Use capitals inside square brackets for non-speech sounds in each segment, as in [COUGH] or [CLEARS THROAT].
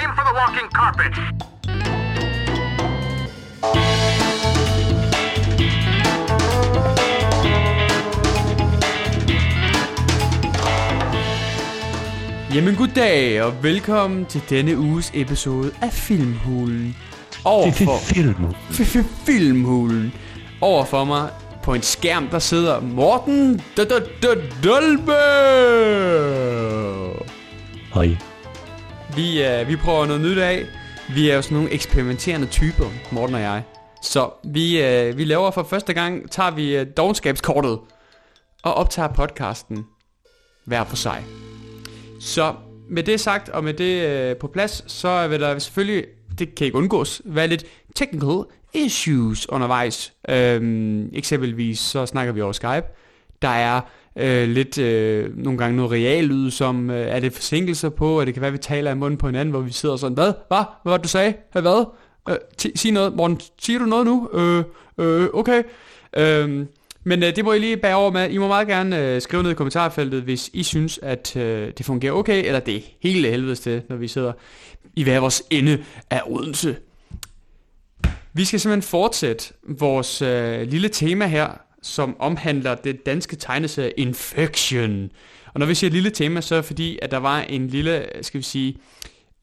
Aim for the walking carpet. Jamen goddag og velkommen til denne uges episode af Filmhulen. Overfor... Film. F- f- Filmhulen. Overfor mig på en skærm, der sidder Morten D- D- D- Dolbe. Hej. Vi, øh, vi prøver noget nyt af. Vi er jo sådan nogle eksperimenterende typer, Morten og jeg. Så vi, øh, vi laver for første gang, tager vi øh, dogenskabskortet og optager podcasten hver for sig. Så med det sagt, og med det øh, på plads, så vil der selvfølgelig, det kan ikke undgås, være lidt technical issues undervejs. Øhm, eksempelvis så snakker vi over Skype. Der er øh, lidt, øh, nogle gange noget reallyd, som øh, er det forsinkelser på, og det kan være, at vi taler i munden på hinanden, hvor vi sidder sådan, hvad? Hvad? Hvad var det, du sagde? Hvad? Øh, sig noget. Morten, siger du noget nu? Øh, øh, okay. Øh, men øh, det må I lige bære over med. I må meget gerne øh, skrive ned i kommentarfeltet, hvis I synes, at øh, det fungerer okay, eller det er hele helvedes til, når vi sidder i hver vores ende af Odense. Vi skal simpelthen fortsætte vores øh, lille tema her, som omhandler det danske tegneserie Infection. Og når vi siger lille tema, så er det fordi, at der var en lille, skal vi sige,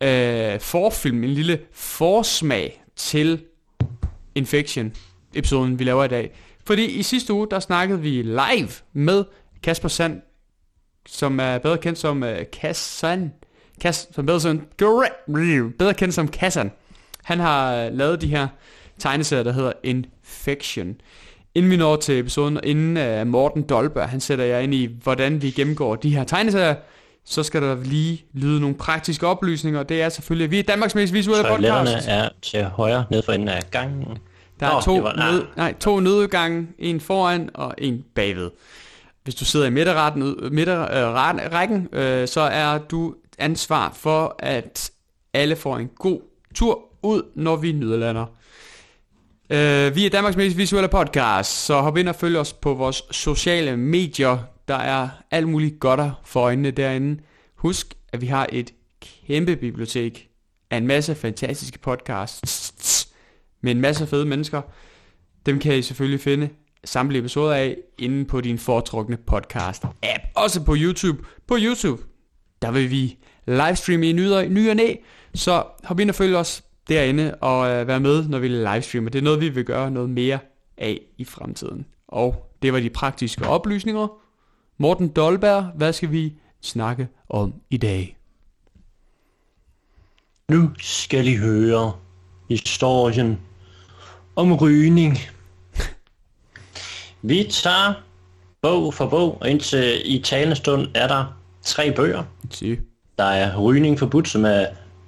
øh, forfilm, en lille forsmag til Infection, episoden vi laver i dag. Fordi i sidste uge, der snakkede vi live med Kasper Sand, som er bedre kendt som øh, uh, Kassan. Kas, som bedre, som, bedre kendt som Kassan. Han har øh, lavet de her tegneserier, der hedder Infection. Inden vi når til episoden, og inden uh, Morten Dolberg, han sætter jer ind i, hvordan vi gennemgår de her tegneserier, så skal der lige lyde nogle praktiske oplysninger, det er selvfølgelig, at vi er Danmarks mest visuelle Toiletterne podcast. er til højre ned for enden af gangen. Der er Nå, to, var- nej. nød, nej, to nødudgange, en foran og en bagved. Hvis du sidder i midterretten, ud- midterrækken, øh, så er du ansvar for, at alle får en god tur ud, når vi nødlander. Øh, vi er Danmarks mest visuelle podcast, så hop ind og følg os på vores sociale medier. Der er alt muligt godter for øjnene derinde. Husk, at vi har et kæmpe bibliotek af en masse fantastiske podcasts med en masse fede mennesker. Dem kan I selvfølgelig finde samtlige episoder af inde på din foretrukne podcast-app. Også på YouTube. På YouTube, der vil vi livestreame i nyder, ny og næ, så hop ind og følg os derinde og øh, vær med, når vi livestreamer. Det er noget, vi vil gøre noget mere af i fremtiden. Og det var de praktiske oplysninger. Morten Dolberg, hvad skal vi snakke om i dag? Nu skal I høre historien om rygning. [LAUGHS] Vi tager bog for bog, og indtil i talende stund er der tre bøger. Der er Rygning forbudt, som er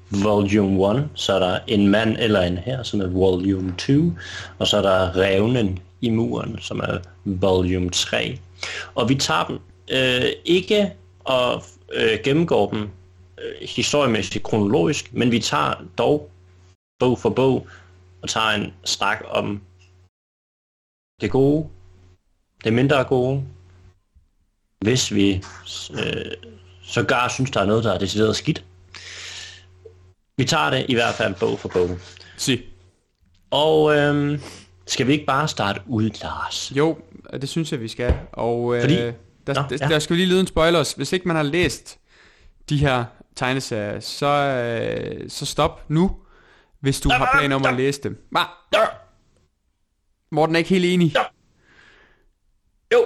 volume 1, så er der En mand eller en her, som er volume 2, og så er der Revnen i muren, som er volume 3. Og vi tager dem øh, ikke og øh, gennemgår dem øh, historiemæssigt kronologisk, men vi tager dog bog for bog og tager en snak om det gode, det mindre gode, hvis vi øh, sågar synes, der er noget, der er decideret skidt. Vi tager det i hvert fald bog for bog. Se. Og øhm, skal vi ikke bare starte ud, Lars? Jo, det synes jeg, vi skal. Og øh, Fordi- der, Nå, der, ja. der skal vi lige lyde en spoilers. Hvis ikke man har læst de her tegneserier, så, øh, så stop nu, hvis du har planer om at læse dem. Hva? Morten er ikke helt enig. Jo,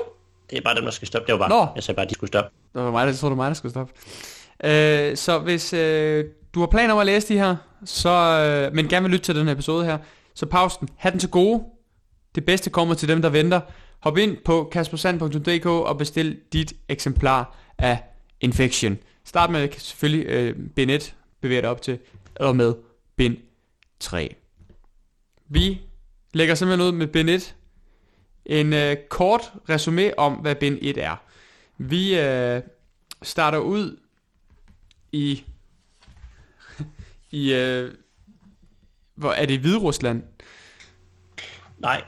det er bare dem, der skal stoppe. Det var bare, Nå. jeg sagde bare, de skulle stoppe. Det var mig, der, tror, det var mig, der skulle stoppe. Øh, så hvis øh, du har planer om at læse de her, så, øh, men gerne vil lytte til den her episode her, så pause den. Ha' den til gode. Det bedste kommer til dem, der venter. Hop ind på kaspersand.dk og bestil dit eksemplar af Infection. Start med selvfølgelig øh, bind 1, bevæg dig op til, og med bind 3. Vi lægger simpelthen ud med bind 1. En øh, kort resume om, hvad bind 1 er. Vi øh, starter ud i i øh, hvor er det i Hviderusland? Nej.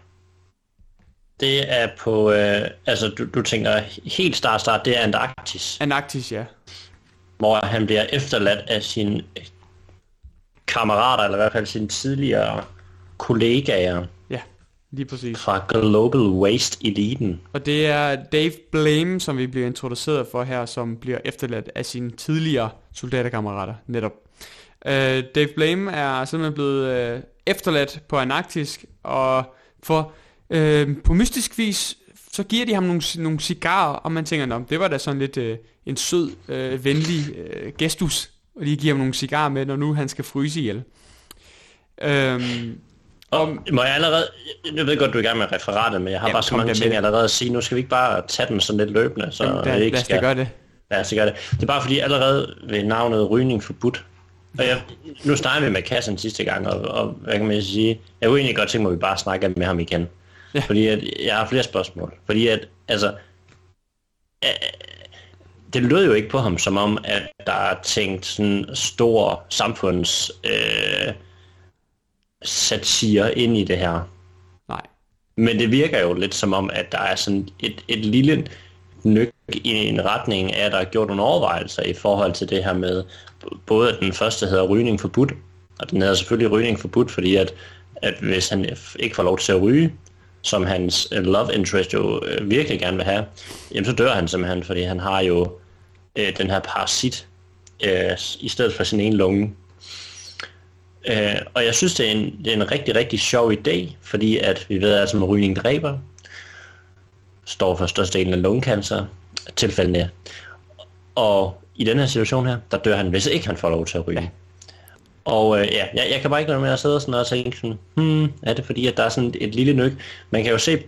Det er på, øh, altså du, du tænker helt start start, det er Antarktis, Antarktis, ja. hvor han bliver efterladt af sin kammerater, eller i hvert fald sine tidligere kollegaer Ja, lige præcis. fra Global Waste Eliten. Og det er Dave Blame, som vi bliver introduceret for her, som bliver efterladt af sine tidligere soldaterkammerater, netop. Uh, Dave Blame er simpelthen blevet uh, efterladt på Antarktis, og for uh, på mystisk vis, så giver de ham nogle, nogle cigarer, og man tænker, Nå, det var da sådan lidt uh, en sød, uh, venlig uh, gestus, og de giver ham nogle cigarer med, når nu han skal fryse ihjel. Um, Og må jeg allerede, jeg ved godt, du er i gang med referatet, men jeg har Jamen, bare så mange da ting med. allerede at sige. Nu skal vi ikke bare tage den sådan lidt løbende, så Jamen, lad, ikke lad os da skal... gøre det. Ja, så gør det. Det er bare fordi allerede ved navnet rygning forbudt. Og jeg, nu snakker vi med kassen sidste gang, og, og hvad kan man sige? Jeg kunne egentlig godt tænke mig, at vi bare snakker med ham igen. Ja. Fordi at, jeg har flere spørgsmål. Fordi at, altså, øh, det lød jo ikke på ham som om, at der er tænkt sådan stor samfunds øh, satire ind i det her. Nej. Men det virker jo lidt som om, at der er sådan et, et lille nyk i en retning af, at der er gjort nogle overvejelser i forhold til det her med, både at den første hedder rygning forbudt, og den hedder selvfølgelig rygning forbudt, fordi at, at hvis han ikke får lov til at ryge, som hans øh, love interest jo øh, virkelig gerne vil have, jamen så dør han simpelthen, fordi han har jo øh, den her parasit øh, i stedet for sin ene lunge. Øh, og jeg synes, det er, en, det er en rigtig, rigtig sjov idé, fordi at vi ved, at som rygning dræber, står for størstedelen af lungekancer, tilfældene. Og i den her situation her, der dør han, hvis ikke han får lov til at ryge. Ja. Og øh, ja, jeg, jeg kan bare ikke lade med at sidde sådan og tænke sådan, hmm, er det fordi, at der er sådan et lille nyk? Man kan jo se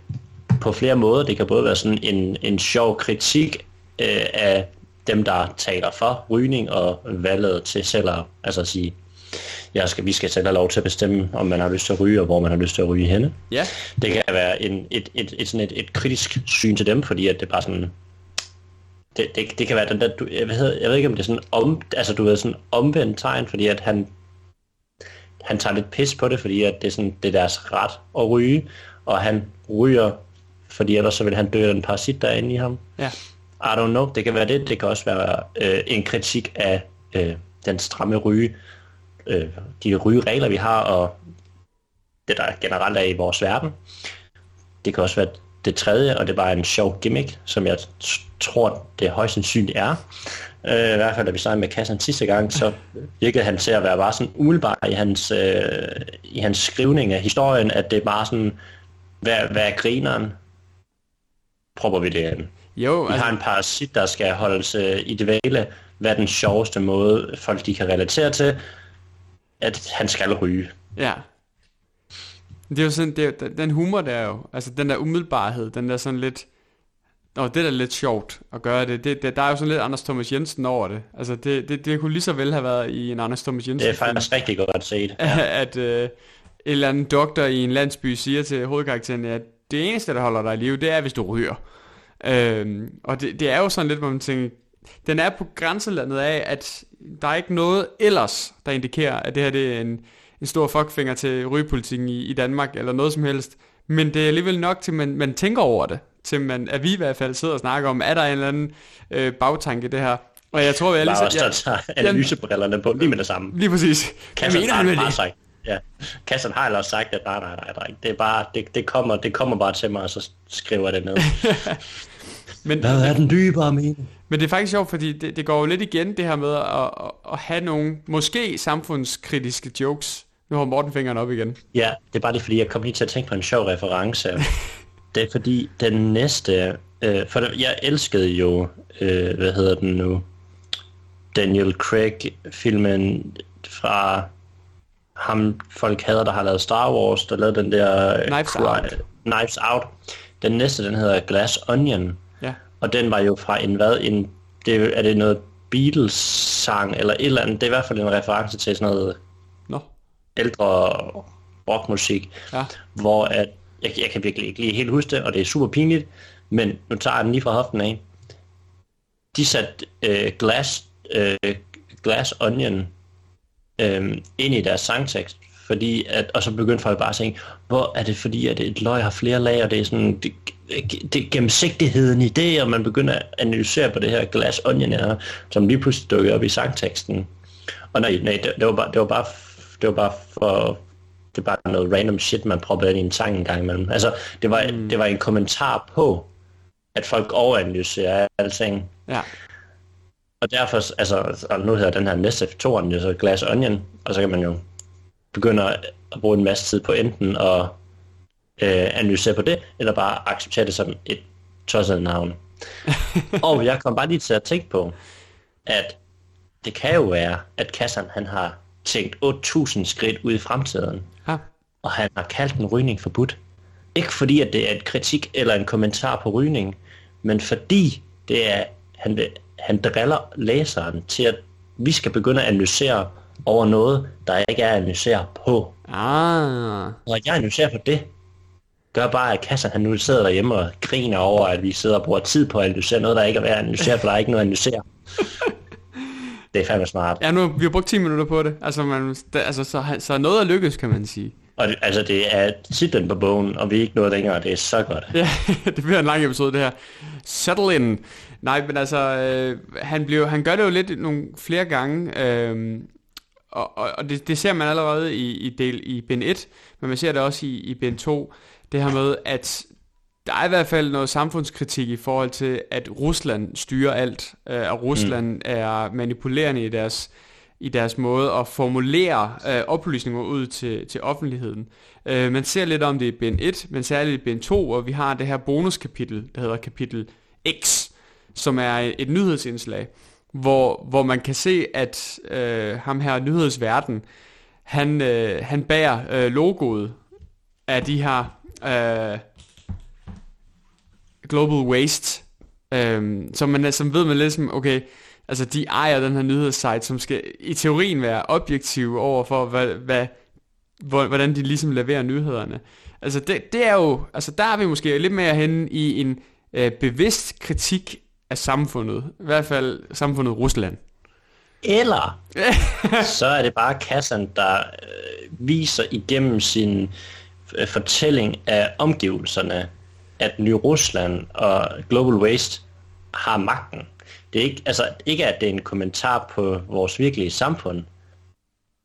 på flere måder, det kan både være sådan en, en sjov kritik øh, af dem, der taler for rygning og valget til selv at altså at sige, jeg skal, vi skal selv have lov til at bestemme, om man har lyst til at ryge, og hvor man har lyst til at ryge henne. Ja, Det kan være en, et, et, et, sådan et, et kritisk syn til dem, fordi at det er bare sådan... Det, det, det kan være den der... Du, jeg, ved, jeg ved ikke, om det er sådan om... Altså, du ved, sådan omvendt tegn, fordi at han... Han tager lidt pis på det, fordi at det er, sådan, det er deres ret at ryge, og han ryger, fordi ellers så vil han dø af den parasit, der er inde i ham. ja. I don't know, det kan være det. Det kan også være øh, en kritik af øh, den stramme ryge, øh, de rygeregler, vi har, og det, der generelt er i vores verden. Det kan også være det tredje, og det bare en sjov gimmick, som jeg tror, det højst sandsynligt er. Øh, I hvert fald, da vi snakkede med kassen sidste gang, så virkede han til at være bare sådan umiddelbart i hans, øh, i hans skrivning af historien, at det er bare sådan, hvad, hvad er grineren? Propper vi det ind. Jo, Vi altså, har en parasit, der skal holdes øh, i dvæle. Hvad er den sjoveste måde, folk de kan relatere til, at han skal ryge. ja. Det er jo sådan, det er, den humor der er jo, altså den der umiddelbarhed, den der sådan lidt, Nå, det er da lidt sjovt at gøre det. det, det der er jo sådan lidt Anders Thomas Jensen over det. Altså, det, det, det kunne lige så vel have været i en Anders Thomas Jensen Det er faktisk rigtig godt set. [LAUGHS] ja. at øh, en eller anden doktor i en landsby siger til hovedkarakteren, at det eneste, der holder dig i live, det er, hvis du ryger. Øhm, og det, det er jo sådan lidt, hvor man tænker, den er på grænselandet af, at der er ikke noget ellers, der indikerer, at det her det er en, en stor fuckfinger til rygepolitikken i, i Danmark, eller noget som helst. Men det er alligevel nok til, at man, man tænker over det. Til man, at vi i hvert fald sidder og snakker om, er der en eller anden øh, bagtanke i det her. Og jeg tror, jeg Bare lige også, der tager analysebrillerne på lige med det samme. Lige præcis. Kassen mener har han med bare det? sagt, ja. Kassen har ellers sagt, at nej, nej, nej, nej. Det, er bare, det, det, kommer, det kommer bare til mig, og så skriver jeg det ned. [LAUGHS] Men, Hvad er den dybere mening? Men det er faktisk sjovt, fordi det, det går jo lidt igen, det her med at, at, at have nogle, måske samfundskritiske jokes. Nu har Morten fingeren op igen. Ja, det er bare det, fordi jeg kom lige til at tænke på en sjov reference. [LAUGHS] det er fordi, den næste... Øh, for jeg elskede jo, øh, hvad hedder den nu, Daniel Craig-filmen fra ham, folk hader, der har lavet Star Wars, der lavede den der... øh, Knives Cry- Out. Knives Out. Den næste, den hedder Glass Onion. Ja. Og den var jo fra en hvad? En, det, er det noget Beatles-sang eller et eller andet? Det er i hvert fald en reference til sådan noget. Ældre rockmusik, Ja. hvor at, jeg, jeg kan virkelig ikke lige helt huske det, og det er super pinligt, men nu tager jeg den lige fra hoften af. De satte øh, Glass, øh, Glass Onion øh, ind i deres sangtekst, fordi at, og så begyndte folk bare at tænke, hvor er det fordi, at et løg har flere lag, og det er sådan, det, det gennemsigtigheden i det, og man begynder at analysere på det her Glass Onion her, som lige pludselig dukker op i sangteksten. Og nej, nej det, det, var bare, det var bare det var bare for, det er bare noget random shit, man proppede ind i en sang en gang imellem. Altså, det var, mm. det var en kommentar på, at folk overanalyserer alting. Ja. Og derfor, altså, og nu hedder den her næste toren jo så Glass Onion, og så kan man jo begynde at bruge en masse tid på enten at øh, analysere på det, eller bare acceptere det som et tosset navn. [LAUGHS] og jeg kom bare lige til at tænke på, at det kan jo være, at Kassan han har tænkt 8.000 skridt ud i fremtiden, Ja. og han har kaldt en rygning forbudt. Ikke fordi, at det er et kritik eller en kommentar på rygning, men fordi det er, han, vil, han driller læseren til, at vi skal begynde at analysere over noget, der ikke er at analysere på. Ah. Og jeg analyserer på det, gør bare, at Kassan han nu sidder derhjemme og griner over, at vi sidder og bruger tid på at analysere noget, der ikke er værd at analysere, for der er ikke noget at analysere. [LAUGHS] Det er fandme smart. Ja, nu vi har brugt 10 minutter på det. Altså, man, det, altså så, så noget er lykkes, kan man sige. Og det, altså, det er titlen på bogen, og vi er ikke noget længere. Det er så godt. Ja, [LAUGHS] det bliver en lang episode, det her. Settle in. Nej, men altså, øh, han, bliver, han gør det jo lidt nogle flere gange, øh, og, og, og det, det ser man allerede i, i, del, i bind 1, men man ser det også i, i bind 2, det her med, at der er i hvert fald noget samfundskritik i forhold til, at Rusland styrer alt, øh, og Rusland mm. er manipulerende i deres, i deres måde at formulere øh, oplysninger ud til, til offentligheden. Øh, man ser lidt om det i bind 1, men særligt i bind 2, hvor vi har det her bonuskapitel, der hedder kapitel X, som er et, et nyhedsindslag, hvor, hvor man kan se, at øh, ham her nyhedsverden, han, øh, han bærer øh, logoet af de her øh, Global Waste, øh, som man som ved man lidt som, okay, altså de ejer den her nyhedssite, som skal i teorien være objektiv over for, hvad, hvad, hvor- hvordan de ligesom leverer nyhederne. Altså det, det er jo, altså der er vi måske lidt mere henne i en øh, bevidst kritik af samfundet, i hvert fald samfundet Rusland. Eller [LAUGHS] så er det bare Kassan, der øh, viser igennem sin øh, fortælling af omgivelserne, at Ny Rusland og Global Waste har magten. Det er ikke, altså, ikke at det er en kommentar på vores virkelige samfund,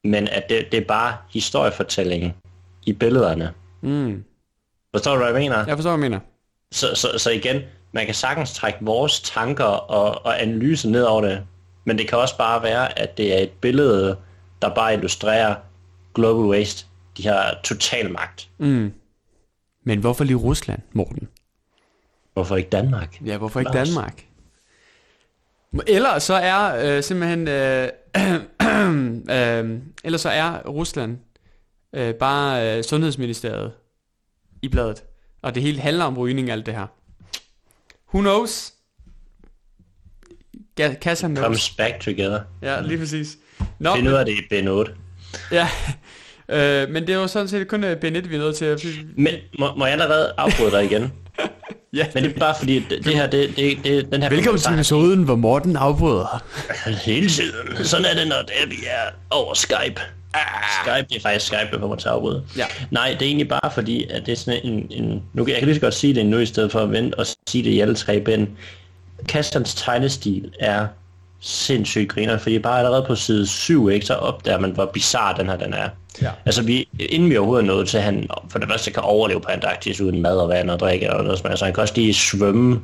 men at det, det er bare historiefortælling i billederne. Mm. Forstår du, hvad jeg mener? Jeg forstår, hvad jeg mener. Så, så, så igen, man kan sagtens trække vores tanker og, og analyse ned over det, men det kan også bare være, at det er et billede, der bare illustrerer Global Waste. De har total magt. Mm. Men hvorfor lige Rusland, Morten? Hvorfor ikke Danmark? Ja, hvorfor ikke Lars. Danmark? Eller så er øh, simpelthen øh, [CLEARS THROAT] øh, eller så er Rusland øh, bare øh, sundhedsministeriet i bladet, og det hele handler om rygning alt det her. Who knows? Kassan knows. Comes back together. Ja, lige præcis. Nå, Find ud af det i Ben 8. ja. Øh, men det er jo sådan set kun øh, B1, vi er nødt til at... Men må, må jeg allerede afbryde dig igen? [LAUGHS] Ja. Men det er bare fordi, det, det her, det, det, det, den her Velkommen til episoden, hvor Morten afbryder. [LAUGHS] Hele tiden. Sådan er det, når det er, vi er over Skype. Skype, det er faktisk Skype, der kommer til at afbryde. Ja. Nej, det er egentlig bare fordi, at det er sådan en... en nu kan jeg kan lige så godt sige det nu, i stedet for at vente og sige det i alle tre bind. Kastans tegnestil er sindssygt griner, fordi bare allerede på side 7, ikke, så opdager man, hvor bizarre den her den er. Ja. Altså, vi, inden vi overhovedet er nået til, at han for det første kan overleve på Antarktis uden mad og vand og drikke og noget som altså, han kan også lige svømme,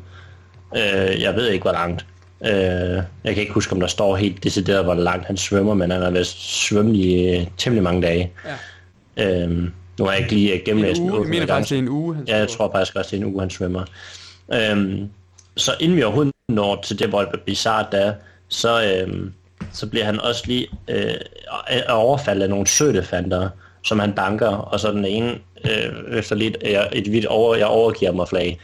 øh, jeg ved ikke, hvor langt. Øh, jeg kan ikke huske, om der står helt decideret, hvor langt han svømmer, men han har vist svømmet i øh, temmelig mange dage. Ja. Øh, nu har jeg ikke lige øh, En gennemlæst den uge, jeg mener faktisk, det er en uge. Ja, jeg tror faktisk også, det er en uge, han svømmer. Øhm, så inden vi overhovedet når til det, hvor det bizarrt der, så, øh, så bliver han også lige øh, overfaldet af nogle sødefanter, som han banker, og så den ene øh, efter lidt jeg, et vidt over, jeg overgiver mig flag.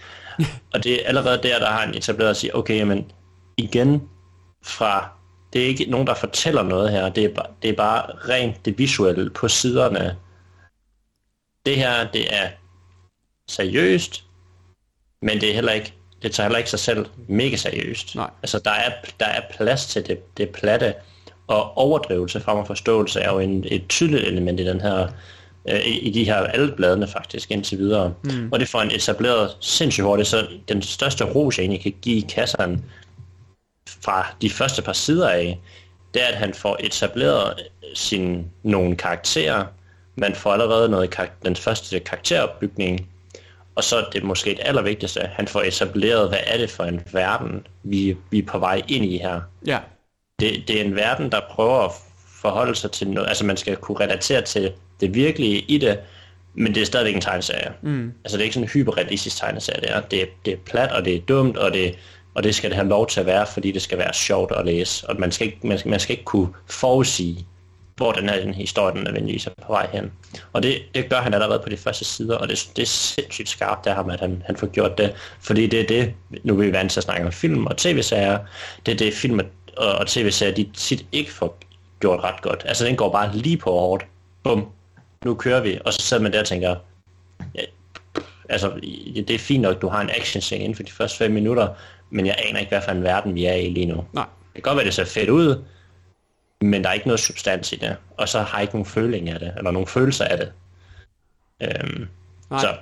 og det er allerede der, der har han etableret at sige, okay, men igen fra, det er ikke nogen, der fortæller noget her, det er, det er bare rent det visuelle på siderne. Det her, det er seriøst, men det er heller ikke, det tager heller ikke sig selv mega seriøst. Nej. Altså der er, der er plads til det, det platte, og overdrivelse frem og forståelse er jo en, et tydeligt element i den her, øh, i, i de her alle bladene faktisk indtil videre. Mm. Og det får en etableret sindssygt hurtigt, så den største ros, jeg egentlig kan give kasseren fra de første par sider af, det er, at han får etableret sin, nogle karakterer. Man får allerede noget kar- den første karakteropbygning, og så er det måske det allervigtigste, at han får etableret, hvad er det for en verden, vi, vi er på vej ind i her. Ja. Det, det er en verden, der prøver at forholde sig til noget, altså man skal kunne relatere til det virkelige i det, men det er stadigvæk en tegneserie. Mm. Altså det er ikke sådan en hyperrealistisk tegneserie, det er. Det, er, det er plat, og det er dumt, og det, og det skal det have lov til at være, fordi det skal være sjovt at læse. Og man skal ikke, man skal, man skal ikke kunne forudsige, hvor den her den historie den nødvendigvis er på vej hen. Og det, det gør han allerede på de første sider, og det, det er sindssygt skarpt af ham, at han, han får gjort det. Fordi det er det, nu er vi vant til at snakke om film og tv-serier, det er det film og, og tv-serier, de tit ikke får gjort ret godt. Altså den går bare lige på hårdt. Bum, nu kører vi. Og så sidder man der og tænker, ja, altså det er fint nok, du har en action scene inden for de første fem minutter, men jeg aner ikke, hvad for en verden vi er i lige nu. Nej. Det kan godt være, det ser fedt ud, men der er ikke noget substans i det, og så har jeg ikke nogen føling af det, eller nogen følelser af det. Øhm, Nej. så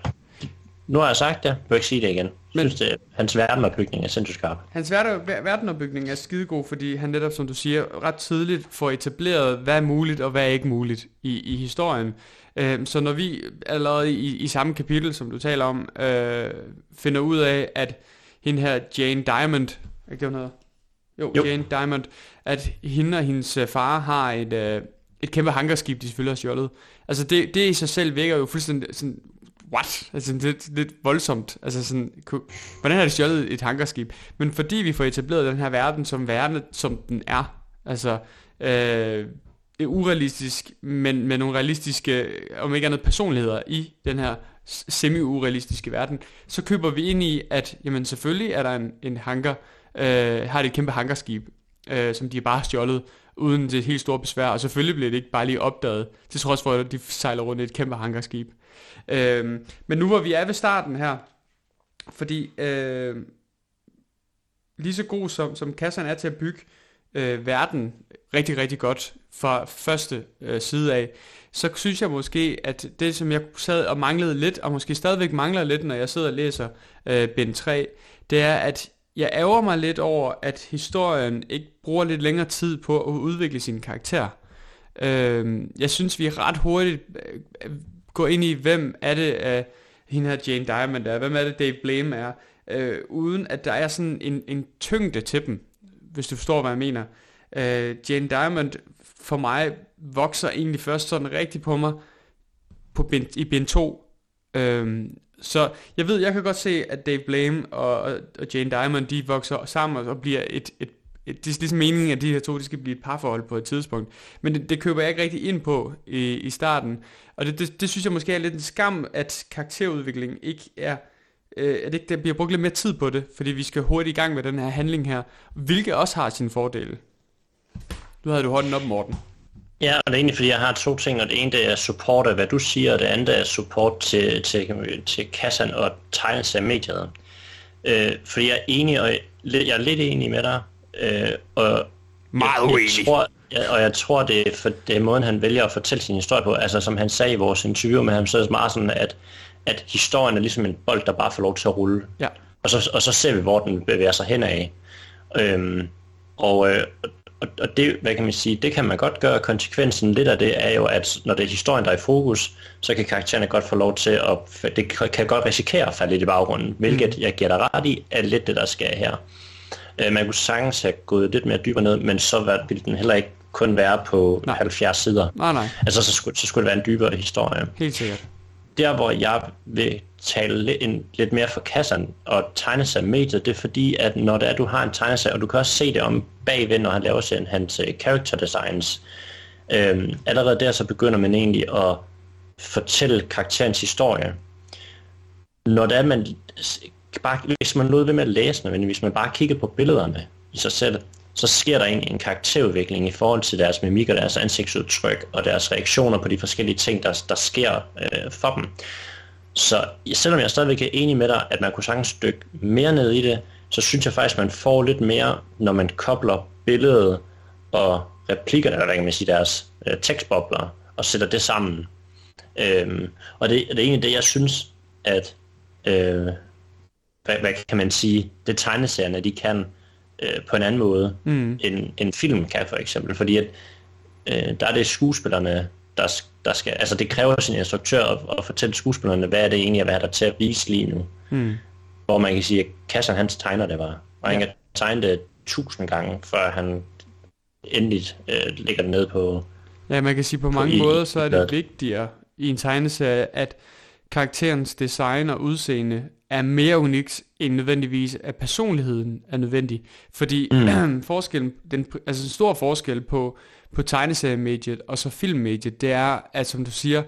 nu har jeg sagt det, jeg vil ikke sige det igen. Jeg Men- synes, det, hans verdenopbygning er sindssygt skarp. Hans verden- ver- verdenopbygning er skidegod, fordi han netop, som du siger, ret tidligt får etableret, hvad er muligt og hvad er ikke muligt i, i historien. Øh, så når vi allerede i, i samme kapitel, som du taler om, øh, finder ud af, at hende her Jane Diamond, ikke det, hun hedder? Jo, jo. Jane Diamond, at hende og hendes øh, far har et, øh, et kæmpe hangarskib, de selvfølgelig har stjålet. Altså det, det i sig selv virker jo fuldstændig sådan, what? Altså det er lidt voldsomt. Altså sådan, hvordan har de stjålet et hangarskib? Men fordi vi får etableret den her verden som verden, som den er, altså øh, det urealistisk, men med nogle realistiske, om ikke andet personligheder i den her semi-urealistiske verden, så køber vi ind i, at jamen selvfølgelig er der en, en hangar, øh, har det et kæmpe hangarskib, øh, som de har bare stjålet, uden det helt store besvær, og selvfølgelig bliver det ikke bare lige opdaget, til trods for, at de sejler rundt i et kæmpe hangarskib. Øh, men nu hvor vi er ved starten her, fordi øh, lige så god som, som kasserne er til at bygge øh, verden rigtig, rigtig godt fra første øh, side af, så synes jeg måske, at det som jeg sad og manglede lidt, og måske stadigvæk mangler lidt, når jeg sidder og læser øh, bind 3, det er, at jeg ærger mig lidt over, at historien ikke bruger lidt længere tid på at udvikle sin karakter. Øh, jeg synes, vi ret hurtigt øh, går ind i, hvem er det af hende her Jane Diamond er, hvem er det Dave Blame er, øh, uden at der er sådan en, en tyngde til dem, hvis du forstår, hvad jeg mener. Øh, Jane Diamond for mig vokser egentlig først sådan rigtig på mig på bind, i bind 2. øh, så jeg ved, jeg kan godt se, at Dave Blame og, og, Jane Diamond, de vokser sammen og bliver et, et, et det er ligesom meningen, at de her to, de skal blive et parforhold på et tidspunkt. Men det, det køber jeg ikke rigtig ind på i, i starten. Og det, det, det synes jeg måske er lidt en skam, at karakterudviklingen ikke er øh, at ikke der bliver brugt lidt mere tid på det, fordi vi skal hurtigt i gang med den her handling her, hvilket også har sine fordele. Nu havde du hånden op, Morten. Ja, og det er egentlig, fordi jeg har to ting, og det ene det er support af, hvad du siger, og det andet er support til, til, til kassan og tegnelse af mediet. Øh, fordi jeg er enig, og jeg er lidt enig med dig, øh, og Meget jeg, uenig. jeg tror, ja, og jeg tror, det er, for, det er måden, han vælger at fortælle sin historie på. Altså, som han sagde i vores interview med ham, så er det meget sådan, at, at historien er ligesom en bold, der bare får lov til at rulle. Ja. Og så, og så ser vi, hvor den bevæger sig hen af. Øhm, og, øh, og, og det, hvad kan man sige, det kan man godt gøre. Konsekvensen lidt af det er jo, at når det er historien, der er i fokus, så kan karaktererne godt få lov til at, det kan godt risikere at falde lidt i baggrunden, hvilket jeg giver dig ret i, er lidt det, der sker her. Øh, man kunne sagtens have gået lidt mere dybere ned, men så ville den heller ikke kun være på Nej. 70 sider. Nej, nej, Altså, så skulle, så skulle det være en dybere historie helt sikkert. der, hvor jeg vil tale en, lidt mere for kassen og tegnesag mediet, det er fordi, at når det er, du har en tegnesag, og du kan også se det om bagved, når han laver sin, hans øh, character designs, øhm, allerede der så begynder man egentlig at fortælle karakterens historie. Når det er, man bare, hvis man lod ved med at læse den, men hvis man bare kigger på billederne i sig selv, så sker der egentlig en karakterudvikling i forhold til deres mimik og deres ansigtsudtryk og deres reaktioner på de forskellige ting, der, der sker øh, for dem. Så selvom jeg stadigvæk er enig med dig, at man kunne sagtens dykke mere ned i det, så synes jeg faktisk, man får lidt mere, når man kobler billedet og replikkerne, eller hvad kan man sige, deres øh, tekstbobler, og sætter det sammen. Øhm, og det, det er egentlig det, jeg synes, at, øh, hvad, hvad kan man sige, det tegneserierne, de kan, øh, på en anden måde, Mm. end en film kan for eksempel, fordi at, øh, der er det skuespillerne, der, der skal, altså det kræver sin instruktør at, at fortælle skuespillerne, hvad er det egentlig, hvad er der til at vise lige nu. Mm. Hvor man kan sige, at Kassan hans tegner det var, og han kan tegne det tusind gange, før han endelig øh, lægger det ned på, Ja, man kan sige på mange i- måder, så er det vigtigere i en tegneserie, at karakterens design og udseende er mere unikt end nødvendigvis, at personligheden er nødvendig. Fordi mm. [CLEARS THROAT] forskellen, den, altså en stor forskel på, på tegneseriemediet og så filmmediet, det er, at som du siger,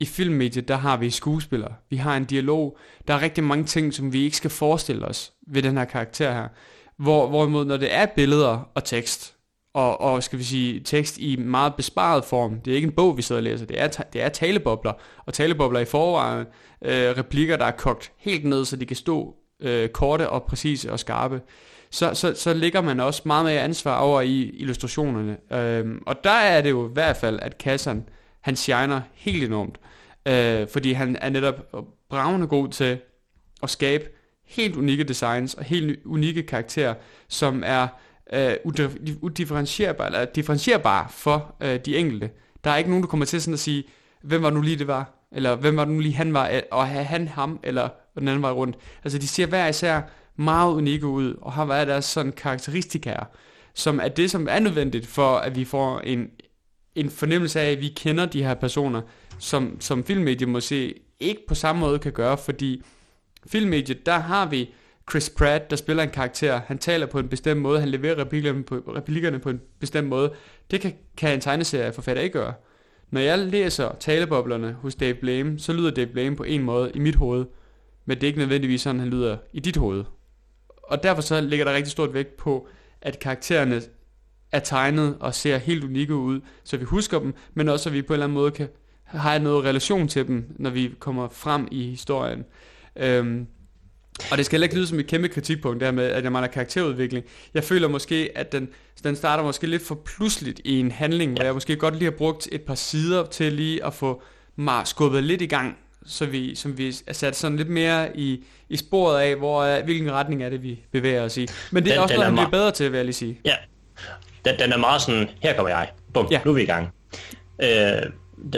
i filmmediet, der har vi skuespillere. Vi har en dialog. Der er rigtig mange ting, som vi ikke skal forestille os ved den her karakter her. Hvor, hvorimod, når det er billeder og tekst, og, og skal vi sige tekst i meget besparet form. Det er ikke en bog, vi sidder og læser. Det er, det er talebobler. Og talebobler i forvejen. Øh, replikker, der er kogt helt ned, så de kan stå øh, korte og præcise og skarpe. Så, så, så ligger man også meget mere ansvar over i illustrationerne. Øhm, og der er det jo i hvert fald, at Kassan, han shiner helt enormt. Øh, fordi han er netop bravende god til at skabe helt unikke designs og helt unikke karakterer, som er øh, udifferentierbar, eller differentierbar for øh, de enkelte. Der er ikke nogen, der kommer til sådan at sige, hvem var nu lige det var, eller hvem var nu lige han var, øh, og have han ham, eller den anden vej rundt. Altså de ser hver især meget unikke ud, og har været deres sådan karakteristikaer, som er det, som er nødvendigt for, at vi får en, en fornemmelse af, at vi kender de her personer, som, som filmmediet måske ikke på samme måde kan gøre, fordi filmmediet, der har vi Chris Pratt, der spiller en karakter, han taler på en bestemt måde, han leverer replikkerne på, replikkerne på en bestemt måde. Det kan, kan en tegneserieforfatter ikke gøre. Når jeg læser taleboblerne hos Dave Blame, så lyder Dave Blame på en måde i mit hoved, men det er ikke nødvendigvis sådan, han lyder i dit hoved. Og derfor så ligger der rigtig stort vægt på, at karaktererne er tegnet og ser helt unikke ud, så vi husker dem, men også at vi på en eller anden måde kan have noget relation til dem, når vi kommer frem i historien. Øhm, og det skal heller ikke lyde som et kæmpe kritikpunkt, der med, at jeg mangler karakterudvikling. Jeg føler måske, at den, den starter måske lidt for pludseligt i en handling, hvor jeg måske godt lige har brugt et par sider til lige at få mig skubbet lidt i gang, så vi, som vi er sat sådan lidt mere i, i sporet af, hvor, er- hvilken retning er det, vi bevæger os i. Men det er Den- også noget, er han bliver meget- bedre til, vil jeg lige sige. Ja, den, den er meget sådan, her kommer jeg. Bum, Ja. ja. nu er vi i gang. Øh,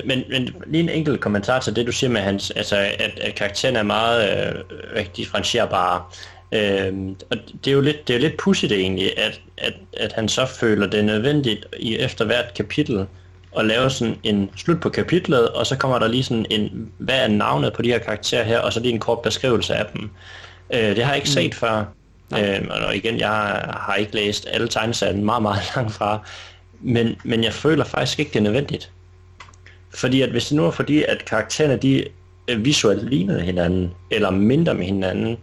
men, men lige en enkelt kommentar til det, du siger med hans, altså, at, at karakteren er meget øh, differentierbare. Øh, og det er jo lidt, det er jo lidt pudsigt egentlig, at, at, at han så føler det er nødvendigt i efter hvert kapitel at lave sådan en slut på kapitlet, og så kommer der lige sådan en, hvad er navnet på de her karakterer her, og så lige en kort beskrivelse af dem. Øh, det har jeg ikke set før. Øhm, og igen, jeg har ikke læst alle tegneserier meget, meget [LAUGHS] langt fra. Men, men jeg føler faktisk ikke, det er nødvendigt. Fordi at hvis det nu er fordi, at karaktererne de visuelt lignede hinanden, eller mindre med hinanden,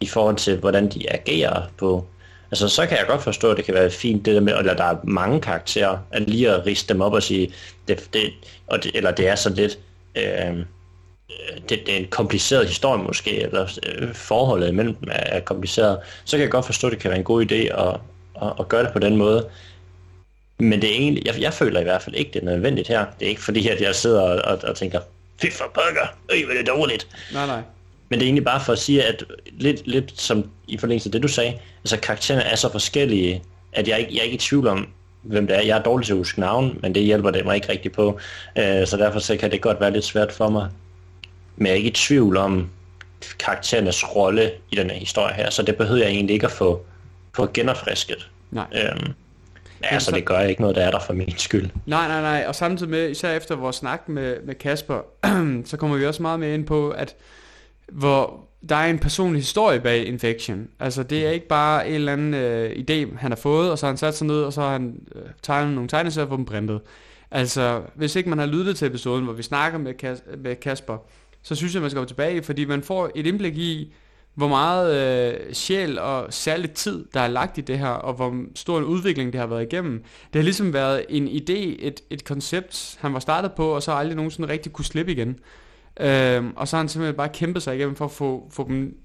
i forhold til, hvordan de agerer på... Altså, så kan jeg godt forstå, at det kan være fint, det der med, eller der er mange karakterer, at lige at riste dem op og sige, det, det, og det, eller det er så lidt... Øhm, øh, det, det er en kompliceret historie måske, eller øh, forholdet imellem dem er, er kompliceret, så kan jeg godt forstå, at det kan være en god idé at, at, at gøre det på den måde. Men det er egentlig, jeg, jeg føler i hvert fald ikke, det er nødvendigt her. Det er ikke fordi, at jeg sidder og, og, og tænker, fy for pokker, øj, hvor er det dårligt. Nej, nej. Men det er egentlig bare for at sige, at lidt, lidt som i forlængelse af det, du sagde, altså karaktererne er så forskellige, at jeg, ikke, jeg er ikke i tvivl om, hvem det er. Jeg er dårlig til at huske navn, men det hjælper det mig ikke rigtig på. Uh, så derfor så kan det godt være lidt svært for mig. Men jeg er ikke i tvivl om karakterernes rolle i den her historie her, så det behøver jeg egentlig ikke at få, få genopfrisket. Nej. Øhm, ja, så så- det gør ikke noget, der er der for min skyld. Nej, nej, nej. Og samtidig med, især efter vores snak med, med Kasper, [CLEARS THROAT] så kommer vi også meget mere ind på, at hvor der er en personlig historie bag Infection. Altså det er ikke bare en eller anden øh, idé, han har fået, og så har han sat sig ned, og så har han øh, tegnet nogle tegneserier og fået dem printet. Altså, hvis ikke man har lyttet til episoden, hvor vi snakker med, Kas- med Kasper, så synes jeg, man skal gå tilbage, fordi man får et indblik i, hvor meget øh, sjæl og særlig tid, der er lagt i det her, og hvor stor en udvikling det har været igennem. Det har ligesom været en idé, et, et koncept, han var startet på, og så aldrig nogensinde rigtig kunne slippe igen. Øh, og så har han simpelthen bare kæmpet sig igennem for at få, få dem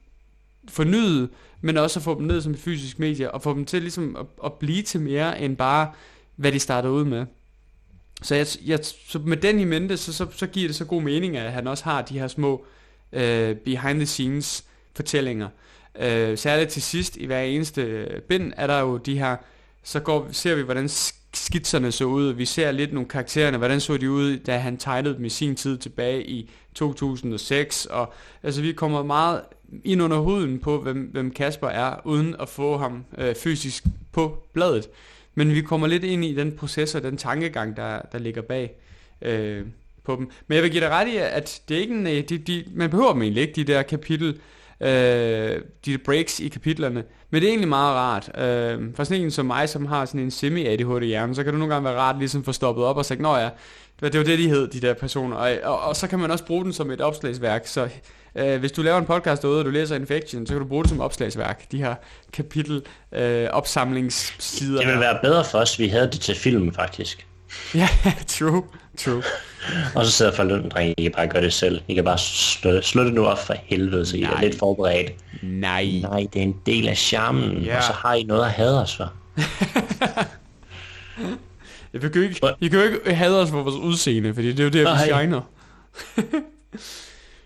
fornyet, men også at få dem ned som et fysisk medie, og få dem til ligesom at, at blive til mere end bare, hvad de startede ud med. Så, jeg, jeg, så med den i mente, så, så, så giver det så god mening, at han også har de her små øh, behind the scenes fortællinger. Øh, særligt til sidst i hver eneste bind er der jo de her, så går, ser vi, hvordan skitserne så ud. Vi ser lidt nogle karaktererne, hvordan så de ud, da han tegnede dem i sin tid tilbage i 2006. Og altså, vi kommer meget ind under huden på, hvem, hvem Kasper er, uden at få ham øh, fysisk på bladet. Men vi kommer lidt ind i den proces og den tankegang, der, der ligger bag øh, på dem. Men jeg vil give dig ret i, at det er ikke en, øh, de, de, man behøver dem egentlig ikke, de der kapitel, øh, de breaks i kapitlerne. Men det er egentlig meget rart. Øh, for sådan en som mig, som har sådan en semi-ADHD hjerne, så kan det nogle gange være rart ligesom få stoppet op og sagt, nå ja, det var det, de hed, de der personer. Og, og, og så kan man også bruge den som et opslagsværk. Så øh, hvis du laver en podcast derude, og du læser Infection, så kan du bruge det som opslagsværk. De her kapitel øh, opsamlingssider. Det ville være bedre for os, vi havde det til film faktisk. Ja, [LAUGHS] true, true. [LAUGHS] og så sidder folk og I kan bare gøre det selv. I kan bare slå, slå det nu op for helvede, så I Nej. er lidt forberedt. Nej. Nej, det er en del af charmen, ja. og så har I noget at have os for. Jeg kan jo ikke, I kan jo ikke hade os for vores udseende, fordi det er jo det, vi shiner.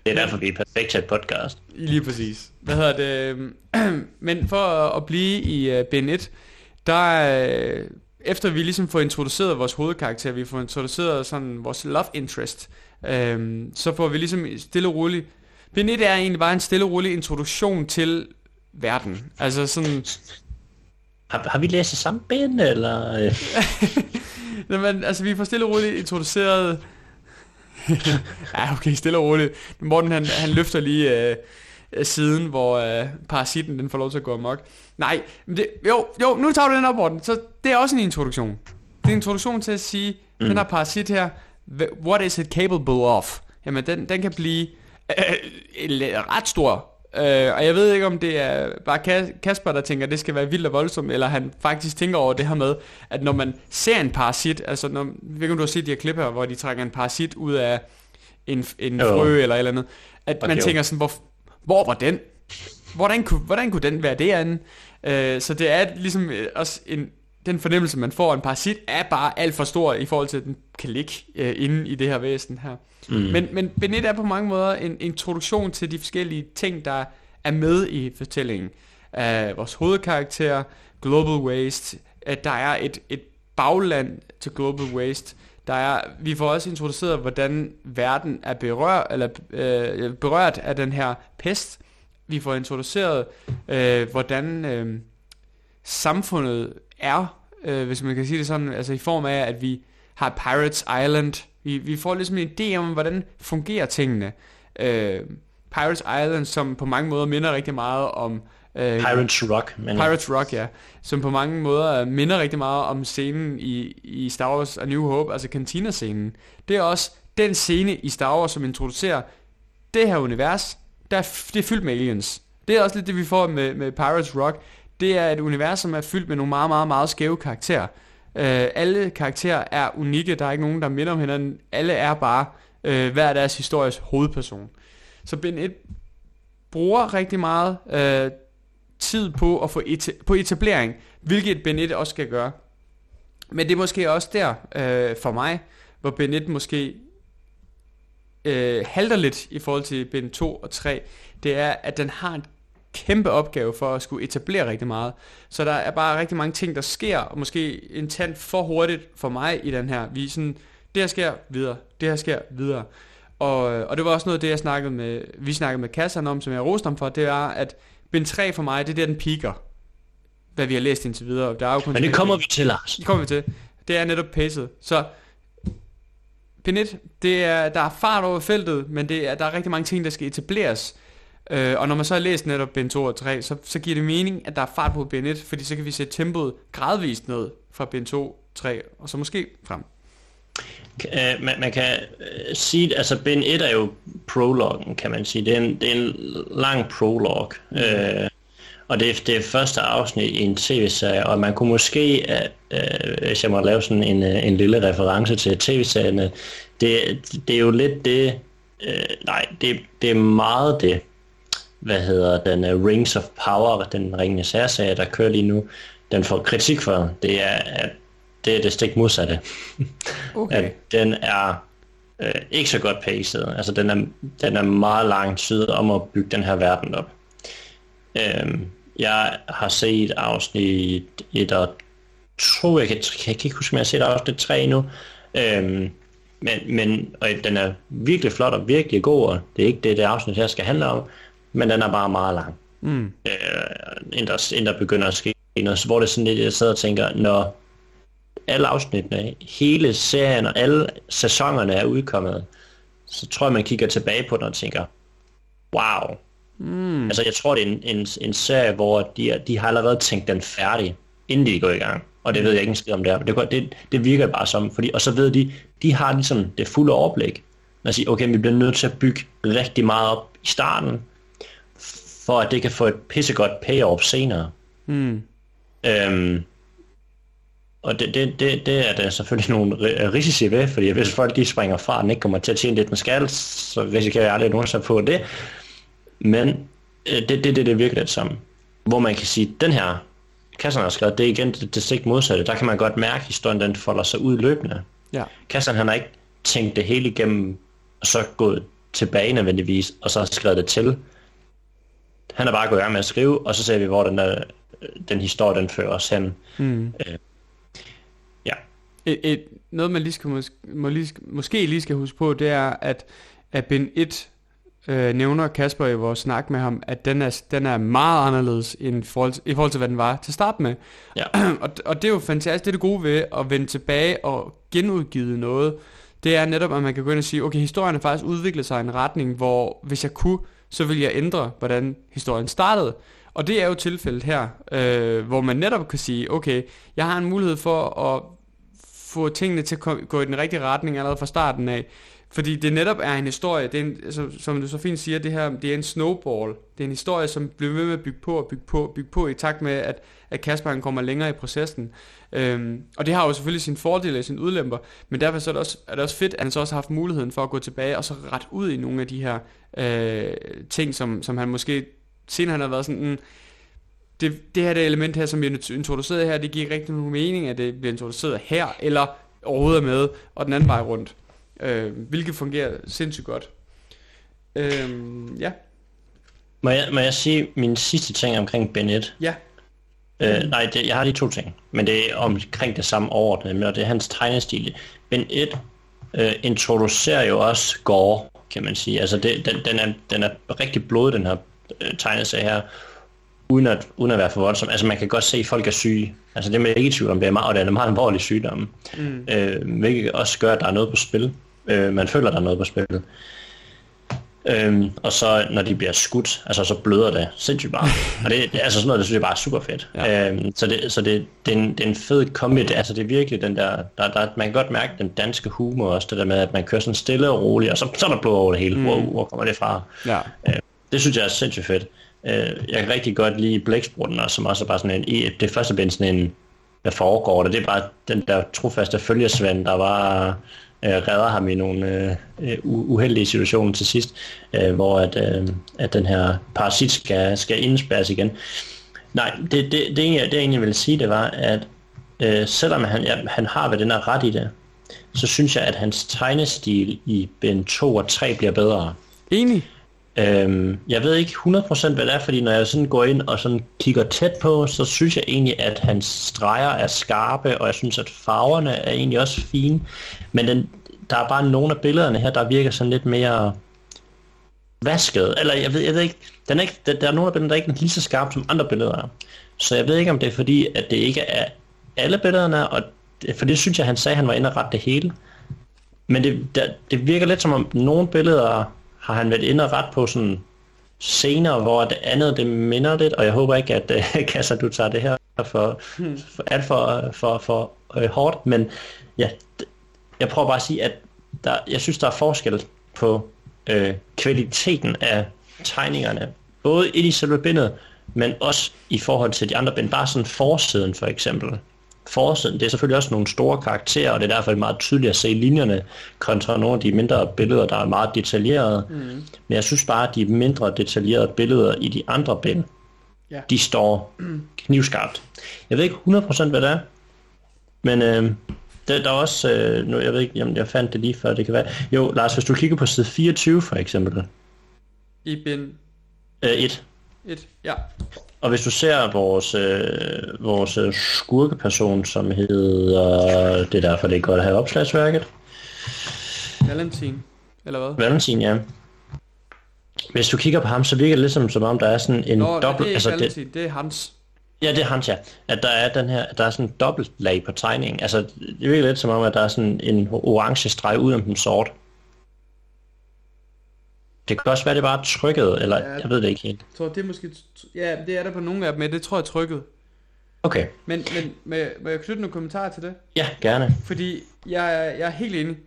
det er derfor, vi er perfekt til et podcast. [LAUGHS] Lige præcis. Hvad hedder det? [CLEARS THROAT] Men for at blive i uh, Ben 1, der uh, efter vi ligesom får introduceret vores hovedkarakter, vi får introduceret sådan vores love interest, uh, så får vi ligesom stille og roligt... Ben 1 er egentlig bare en stille og rolig introduktion til verden. Altså sådan... Har, har vi læst det samme ben, eller? [LAUGHS] men, altså, vi får stille og roligt introduceret... [LAUGHS] ja, okay, stille og roligt. Morten, han, han løfter lige øh, siden, hvor øh, parasitten den får lov til at gå amok. Nej, men det, jo, jo, nu tager du den op, Morten. Så det er også en introduktion. Det er en introduktion til at sige, mm. den her parasit her, what is it capable of? Jamen, den, den kan blive øh, ret stor Øh, og jeg ved ikke, om det er bare Kasper, der tænker, at det skal være vildt og voldsomt, eller han faktisk tænker over det her med, at når man ser en parasit, altså når, ved du har set de her klip her, hvor de trækker en parasit ud af en, en frø eller et eller andet, at okay, man tænker sådan, hvor, hvor var den? Hvordan kunne, hvordan kunne den være derinde? Øh, så det er ligesom øh, også en, den fornemmelse, man får af en parasit, er bare alt for stor i forhold til, at den kan ligge øh, inde i det her væsen her. Mm. Men, men Benet er på mange måder en introduktion til de forskellige ting, der er med i fortællingen. Uh, vores hovedkarakter, Global Waste, at der er et, et bagland til Global Waste. Der er, vi får også introduceret, hvordan verden er berørt, eller, øh, berørt af den her pest. Vi får introduceret, øh, hvordan øh, samfundet er, øh, hvis man kan sige det sådan, altså i form af, at vi har Pirates Island. Vi, vi får ligesom en idé om, hvordan fungerer tingene. Øh, Pirates Island, som på mange måder minder rigtig meget om... Øh, Pirates Rock. Men... Pirates Rock, ja. Som på mange måder minder rigtig meget om scenen i, i Star Wars A New Hope, altså cantina-scenen. Det er også den scene i Star Wars, som introducerer det her univers, der er, det er fyldt med aliens. Det er også lidt det, vi får med, med Pirates Rock. Det er et univers, som er fyldt med nogle meget, meget, meget skæve karakterer. Øh, alle karakterer er unikke, der er ikke nogen, der minder om hinanden. Alle er bare øh, hver deres histories hovedperson. Så Ben 1 bruger rigtig meget øh, tid på at få et, på etablering, hvilket Benet også skal gøre. Men det er måske også der øh, for mig, hvor Benet måske øh, halter lidt i forhold til Ben 2 og 3. Det er, at den har en kæmpe opgave for at skulle etablere rigtig meget. Så der er bare rigtig mange ting, der sker, og måske en tand for hurtigt for mig i den her. visen. det her sker videre, det her sker videre. Og, øh, og det var også noget af det, jeg snakkede med, vi snakkede med Kassan om, som jeg roste ham for, det er, at bind 3 for mig, det er der, den piker, hvad vi har læst indtil videre. Der er jo kun Men det kommer vi til, Lars. Det kommer vi til. Det er netop pacet. Så bind 1, det er, der er fart over feltet, men det er, der er rigtig mange ting, der skal etableres. Øh, og når man så har læst netop Ben 2 og 3, så, så giver det mening, at der er fart på Ben 1, fordi så kan vi sætte tempoet gradvist ned fra Ben 2, 3 og så måske frem. Uh, man, man kan uh, sige, altså Ben 1 er jo prologen, kan man sige. Det er en, det er en lang prolog. Mm. Uh, og det er det første afsnit i en tv-serie, og man kunne måske, uh, hvis jeg må lave sådan en, uh, en lille reference til tv-serien, det, det er jo lidt det, uh, nej, det, det er meget det, hvad hedder den, uh, Rings of Power, den ringende særserie, der kører lige nu, den får kritik for, det er, at det er det stik modsatte. [LAUGHS] Okay. at den er øh, ikke så godt paced. Altså den er, den er meget lang tid om at bygge den her verden op. Øhm, jeg har set afsnit 1 og 2, jeg kan, jeg kan ikke huske, om jeg har set afsnit 3 endnu. Øhm, men, men og den er virkelig flot og virkelig god, og det er ikke det, det afsnit her skal handle om, men den er bare meget lang. Mm. Øh, inden, der, inden der begynder at ske noget, så hvor det er sådan lidt, jeg sidder og tænker, når alle afsnittene, hele serien og alle sæsonerne er udkommet, så tror jeg, man kigger tilbage på den og tænker, wow. Mm. Altså, jeg tror, det er en, en, en serie, hvor de, de har allerede tænkt den færdig, inden de går i gang. Og det ved jeg ikke en skid om der. Det, det, det virker bare som, fordi, og så ved de, de har ligesom det fulde overblik. Man siger, okay, vi bliver nødt til at bygge rigtig meget op i starten, for at det kan få et pissegodt payoff senere. Mm. Øhm, og det, det, det, det er der selvfølgelig nogle risici ved, fordi hvis folk de springer fra, og ikke kommer til at tjene lidt med skat, så risikerer jeg aldrig nogen på det. Men øh, det, det, det, det virker lidt som, hvor man kan sige, den her Kassan har skrevet, det er igen det, det stik modsatte. Der kan man godt mærke, at historien den folder sig ud løbende. Ja. Kassan han har ikke tænkt det hele igennem, og så gået tilbage nødvendigvis, og så skrevet det til. Han er bare gået i gang med at skrive, og så ser vi, hvor den, der, den historie den fører os hen. Mm. Øh. Et, et, noget, man lige skal, mås- må lige, måske lige skal huske på, det er, at, at Ben 1 øh, nævner Kasper i vores snak med ham, at den er, den er meget anderledes end forhold til, i forhold til, hvad den var til start med. Ja. [CLEARS THROAT] og, og det er jo fantastisk. Det er det gode ved at vende tilbage og genudgive noget. Det er netop, at man kan gå ind og sige, okay, historien har faktisk udviklet sig i en retning, hvor hvis jeg kunne, så ville jeg ændre, hvordan historien startede. Og det er jo tilfældet her, øh, hvor man netop kan sige, okay, jeg har en mulighed for at få tingene til at gå i den rigtige retning allerede fra starten af. Fordi det netop er en historie, det er en, som, som du så fint siger, det her, det er en snowball. Det er en historie, som bliver ved med at bygge på og bygge på og bygge på i takt med, at, at Kasper han kommer længere i processen. Øhm, og det har jo selvfølgelig sine fordele og sine udlemper, men derfor så er det, også, er det også fedt, at han så også har haft muligheden for at gå tilbage og så ret ud i nogle af de her øh, ting, som, som han måske senere han har været sådan, mm, det, det her det element her, som vi introduceret her, det giver ikke rigtig nogen mening, at det bliver introduceret her, eller overhovedet er med, og den anden vej rundt. Øh, hvilket fungerer sindssygt godt. Øh, ja. Må jeg, må jeg sige min sidste ting omkring Bennett? Ja. Øh, nej, det, jeg har de to ting, men det er omkring det samme overordnede, men det er hans tegnestil. Ben 1 øh, introducerer jo også Gore, kan man sige. Altså det, den, den, er, den er rigtig blod, den her øh, tegneserie her, uden at, uden at være for voldsom. Altså man kan godt se, at folk er syge. Altså det er man ikke i tvivl om, det er meget, og det er en meget alvorlig sygdom. Mm. Øh, hvilket også gør, at der er noget på spil. Øh, man føler, at der er noget på spil. Øhm, og så når de bliver skudt, altså så bløder det sindssygt bare. [LAUGHS] og det, det, altså sådan noget, det synes jeg bare er super fedt. Ja. Øhm, så det, så det, det, er en, det er en fed kombi. Altså det er virkelig den der, der, der, man kan godt mærke den danske humor også, det der med, at man kører sådan stille og roligt, og så, så er der blod over det hele. Mm. Wow, hvor kommer det fra? Ja. Øh, det synes jeg er sindssygt fedt. Øh, jeg kan rigtig godt lide Blæksprutten, som også er bare sådan en, e, det første bind sådan en, hvad foregår der? Det er bare den der trofaste følgesvend, der var øh, redder ham i nogle øh, øh uheldige situationer til sidst, øh, hvor at, øh, at den her parasit skal, skal indspærres igen. Nej, det, det, det, det, jeg, det jeg egentlig vil sige, det var, at øh, selvom han, ja, han har ved den her ret i det, så synes jeg, at hans tegnestil i Ben 2 og 3 bliver bedre. Enig. Øhm, jeg ved ikke 100% hvad det er, fordi når jeg sådan går ind og sådan kigger tæt på, så synes jeg egentlig, at hans streger er skarpe, og jeg synes, at farverne er egentlig også fine. Men den, der er bare nogle af billederne her, der virker sådan lidt mere vasket. Eller jeg ved, jeg ved ikke, den er ikke der, der er nogle af billederne, der er ikke er lige så skarpe som andre billeder er. Så jeg ved ikke, om det er fordi, at det ikke er alle billederne, og det, for det synes jeg, han sagde, at han var inde og rette det hele. Men det, der, det virker lidt som om nogle billeder har han været inde og ret på sådan senere, hvor det andet det minder lidt, og jeg håber ikke, at uh, [LAUGHS] Kasser, du tager det her for, for alt for, for, for uh, hårdt, men ja, jeg prøver bare at sige, at der, jeg synes, der er forskel på uh, kvaliteten af tegningerne, både i selve bindet, men også i forhold til de andre bind. Bare sådan forsiden for eksempel forsiden. Det er selvfølgelig også nogle store karakterer, og det er derfor meget tydeligt at se linjerne kontra nogle af de mindre billeder, der er meget detaljerede. Mm. Men jeg synes bare, at de mindre detaljerede billeder i de andre bind, yeah. de står knivskarpt. Jeg ved ikke 100% hvad det er, men øh, der, der er også, øh, nu, jeg ved ikke, jamen, jeg fandt det lige før, det kan være. Jo, Lars, hvis du kigger på side 24 for eksempel. I bind? Øh, 1. Et. Ja. Og hvis du ser vores, øh, vores øh, skurkeperson, som hedder... Det er derfor, det er godt at have opslagsværket. Valentin. Eller hvad? Valentin, ja. Hvis du kigger på ham, så virker det ligesom som om, der er sådan en Nå, dobbelt, dobbelt... det er Altså, altså, det, Valentin, det er hans. ja, det er hans, ja. At der er, den her, der er sådan en dobbelt lag på tegningen. Altså, det virker lidt som om, at der er sådan en orange streg ud om den sort. Det kan også være, det bare trykket, eller Ja. jeg ved det ikke helt. Jeg tror, det er måske... Ja, det er der på nogle af dem, men det tror jeg er trykket. Okay, Men, men må, jeg, må jeg knytte nogle kommentarer til det? ja, gerne. Fordi jeg, er- jeg er helt enig.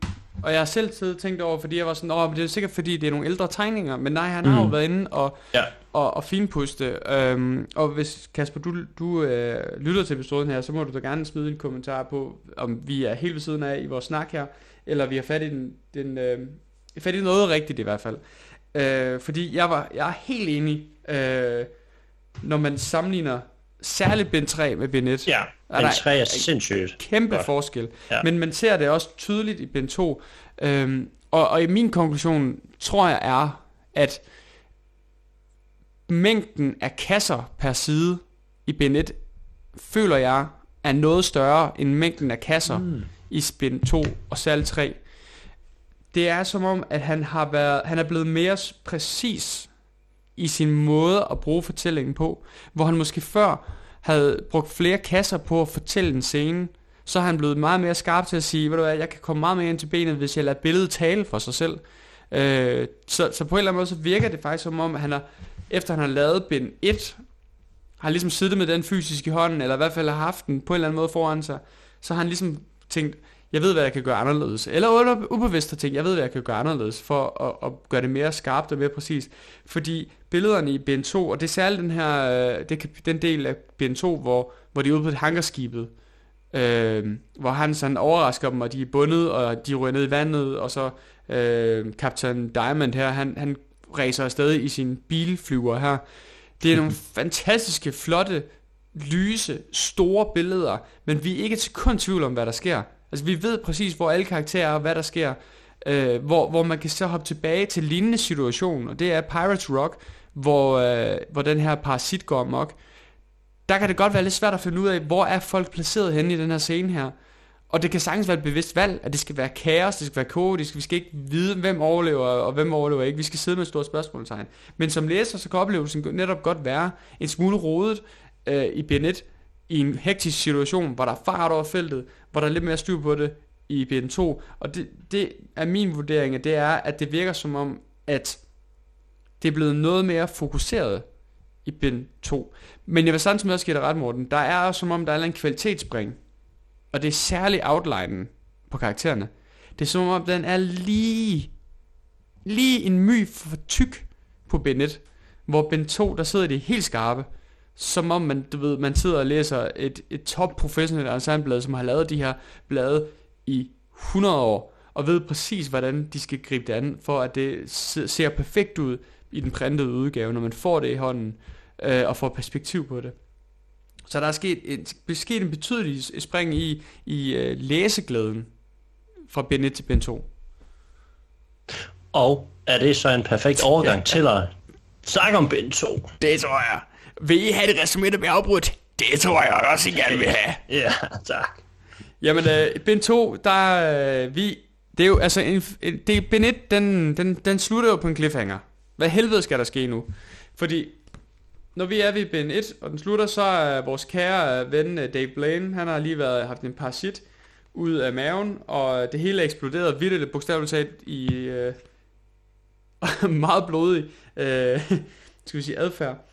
Og jeg har selv siddet tænkt over, fordi jeg var sådan, åh, men det er sikkert fordi, det er nogle ældre tegninger. Men nej, han har jo Mm. været inde og, Ja. og, og finpuste. Øhm, og hvis, Kasper, du, du øh, lytter til episoden her, så må du da gerne smide en kommentar på, om vi er helt ved siden af i vores snak her, eller vi har fat i, den, den, øh, fat i noget rigtigt i hvert fald. Øh, fordi jeg, var, jeg er helt enig, øh, når man sammenligner særligt bind 3 med bind 1. Ja, Er en der- træ er sindssygt. Kæmpe Godt. forskel. Ja. Men man ser det også tydeligt i bind 2. Øhm, og, og i min konklusion tror jeg er, at mængden af kasser per side i bind 1, føler jeg, er noget større end mængden af kasser mm. i bind 2 og særligt 3. Det er som om, at han har været, han er blevet mere præcis i sin måde at bruge fortællingen på, hvor han måske før havde brugt flere kasser på at fortælle en scene, så er han blevet meget mere skarp til at sige, ved du hvad, jeg kan komme meget mere ind til benet, hvis jeg lader billedet tale for sig selv. Øh, så, så på en eller anden måde, så virker det faktisk som om, at han har, efter han har lavet bind 1, har ligesom siddet med den fysisk i hånden, eller i hvert fald har haft den på en eller anden måde foran sig, så har han ligesom tænkt, jeg ved, hvad jeg kan gøre anderledes. Eller under, ubevidst har tænkt, jeg ved, hvad jeg kan gøre anderledes, for at, at gøre det mere skarpt og mere præcist. Fordi billederne i bind 2, og det er særligt den her, øh, det, kan- den del af bind 2, hvor, hvor de er ude på et hangarskibet, øh, hvor han sådan overrasker dem, og de er bundet, og de ryger ned i vandet, og så øh, Captain Diamond her, han, han racer afsted i sin bilflyver her. Det er nogle [LAUGHS] fantastiske, flotte, lyse, store billeder, men vi er ikke til kun tvivl om, hvad der sker. Altså, vi ved præcis, hvor alle karakterer er, og hvad der sker. Øh, hvor, hvor man kan så hoppe tilbage til lignende situation, og det er Pirates Rock, hvor, øh, hvor den her parasit går amok. Der kan det godt være lidt svært at finde ud af, hvor er folk placeret henne i den her scene her. Og det kan sagtens være et bevidst valg, at det skal være kaos, det skal være kaotisk, vi skal ikke vide, hvem overlever og hvem overlever ikke. Vi skal sidde med et stort spørgsmålstegn. Men som læser, så kan oplevelsen netop godt være en smule rodet øh, i Bennett i en hektisk situation, hvor der er fart over feltet, hvor der er lidt mere styr på det i BN2. Og det, det er min vurdering, at det er, at det virker som om, at det er blevet noget mere fokuseret i bind 2. Men jeg vil samtidig også give dig ret, Morten. Der er også som om, der er en kvalitetsspring. Og det er særligt outlinen på karaktererne. Det er som om, den er lige, lige en my for tyk på bind 1. Hvor bind 2, der sidder de helt skarpe. Som om man, du ved, man sidder og læser et, et top professionelt ensembleblad, som har lavet de her blade i 100 år, og ved præcis, hvordan de skal gribe det an, for at det se- ser perfekt ud i den printede udgave, når man får det i hånden, øh, og får perspektiv på det. Så der er sket en, sket en betydelig spring i, i øh, læseglæden fra bind 1 til bind 2. Og er det så en perfekt overgang til at snakke om bind 2? Det tror jeg. Vil I have det resume, der bliver afbrudt? Det tror jeg også, I gerne vil have. [LAUGHS] Ja, tak. Jamen, øh, bind 2, der øh, vi... Det er jo, altså, en, det, bind 1, den, den, den slutter jo på en cliffhanger. Hvad helvede skal der ske nu? Fordi, når vi er ved bind 1, og den slutter, så er vores kære øh, ven øh, Dave Blaine, han har lige været, haft en parasit ud af maven, og det hele er eksploderet vildt bogstaveligt talt i øh, [LAUGHS] meget blodig, øh, [LAUGHS] skal vi sige, adfærd.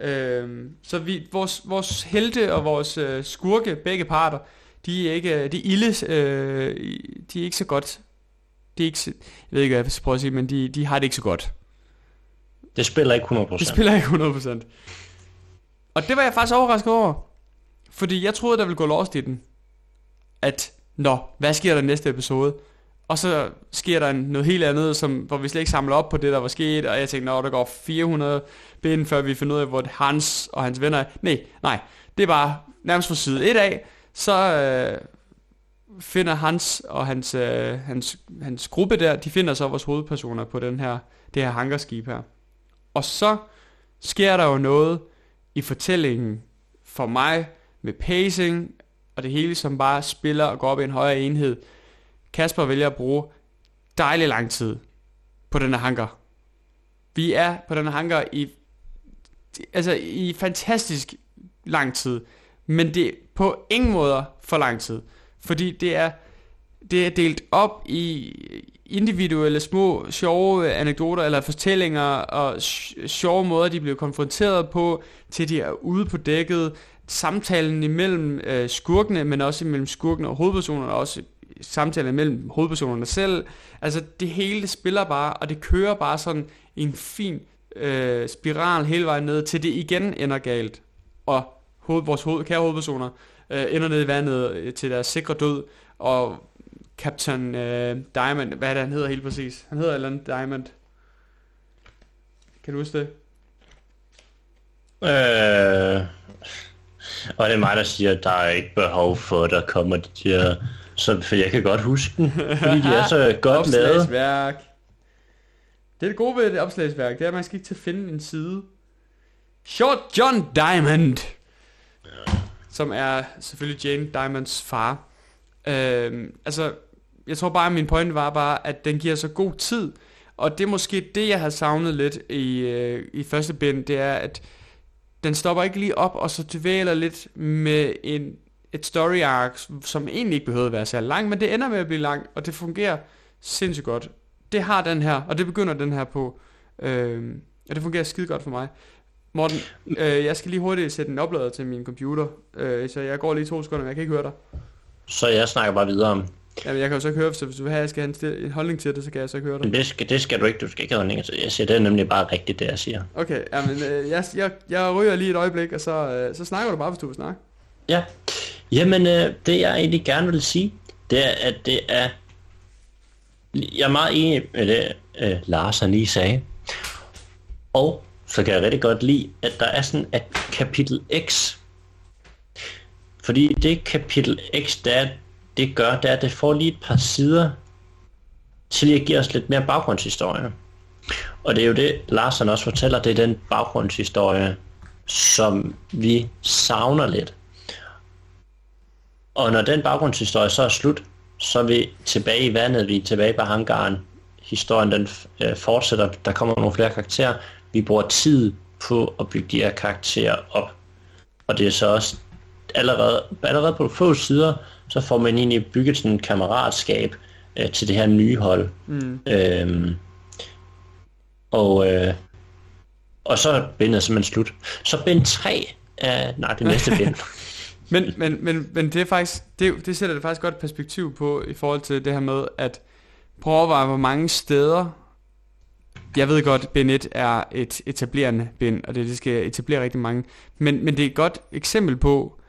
Øh, så vi, vores, vores helte og vores øh, skurke, begge parter, de er ikke, de er ilde, øh, de er ikke så godt. De er ikke, jeg ved ikke, hvad jeg skal prøve at sige, men de, de har det ikke så godt. Det spiller ikke 100%. De spiller ikke 100%. Og det var jeg faktisk overrasket over. Fordi jeg troede, der ville gå lost i den. At, nå, hvad sker der i næste episode? Og så sker der en- noget helt andet, som, hvor vi slet ikke samler op på det, der var sket. Og jeg tænkte, at der går 400 bind, før vi finder ud af, hvor Hans og hans venner er. Nej, nej. Det er bare nærmest fra side 1 af. Så øh, finder Hans og hans, øh, hans, hans gruppe der, de finder så vores hovedpersoner på den her, det her hangarskib her. Og så sker der jo noget i fortællingen for mig med pacing og det hele, som bare spiller og går op i en højere enhed. Kasper vælger at bruge dejlig lang tid på den her hanker. Vi er på den her hanker i, altså i fantastisk lang tid, men det er på ingen måder for lang tid, fordi det er, det er delt op i individuelle små sjove anekdoter eller fortællinger og sjove måder, de blev konfronteret på, til de er ude på dækket, samtalen imellem øh, skurkene, men også imellem skurkene og hovedpersonerne, og også samtalen mellem hovedpersonerne selv. Altså det hele det spiller bare, og det kører bare sådan en fin øh, spiral hele vejen ned, til det igen ender galt. Og hoved, vores hoved, kære hovedpersoner øh, ender ned i vandet øh, til deres sikre død, og Captain øh, Diamond, hvad er det han hedder helt præcis? Han hedder eller andet Diamond. Kan du huske det? Øh, og det er mig, der siger, at der er ikke behov for, at der kommer de der... Så, for jeg kan godt huske den, fordi de er så [LAUGHS] godt lavet. Opslagsværk. Det er det gode ved det opslagsværk, det er, at man skal ikke til at finde en side. Short John Diamond. Som er selvfølgelig Jane Diamonds far. Øhm, altså, jeg tror bare, at min point var bare, at den giver så god tid. Og det er måske det, jeg har savnet lidt i, øh, i første bind, det er, at den stopper ikke lige op, og så dvæler lidt med en, et story arc, som egentlig ikke behøver at være så lang, men det ender med at blive lang, og det fungerer sindssygt godt. Det har den her, og det begynder den her på, øh, og det fungerer skide godt for mig. Morten, øh, jeg skal lige hurtigt sætte en oplader til min computer, øh, så jeg går lige to sekunder, men jeg kan ikke høre dig. Så jeg snakker bare videre om. Jamen, jeg kan jo så ikke høre, så hvis du vil have, jeg skal have en, en holdning til det, så kan jeg så ikke høre dig. Men det skal, det skal du ikke, du skal ikke have holdning til. Jeg siger, det er nemlig bare rigtigt, det jeg siger. Okay, jamen, øh, jeg, jeg, jeg ryger lige et øjeblik, og så, øh, så snakker du bare, hvis du vil snakke. Ja, jamen øh, det jeg egentlig gerne vil sige, det er, at det er, jeg er meget enig med det, øh, Lars han lige sagde. Og så kan jeg rigtig godt lide, at der er sådan et kapitel X. Fordi det kapitel X, der det gør, det er, at det får lige et par sider til at give os lidt mere baggrundshistorie. Og det er jo det, Larsen også fortæller, det er den baggrundshistorie, som vi savner lidt. Og når den baggrundshistorie så er slut, så er vi tilbage i vandet, vi er tilbage på hangaren. Historien den øh, fortsætter, der kommer nogle flere karakterer. Vi bruger tid på at bygge de her karakterer op. Og det er så også allerede, allerede på få sider, så får man egentlig bygget sådan en kammeratskab øh, til det her nye hold. Mm. Øhm, og, øh, og så er bindet simpelthen slut. Så bind 3 er, nej, det næste [LAUGHS] bind. Men, men, men, men det er faktisk, det, det sætter det faktisk godt perspektiv på i forhold til det her med, at prøv at overveje, hvor mange steder, jeg ved godt, bind 1 er et etablerende bind, og det, det skal etablere rigtig mange, men, men det er et godt eksempel på,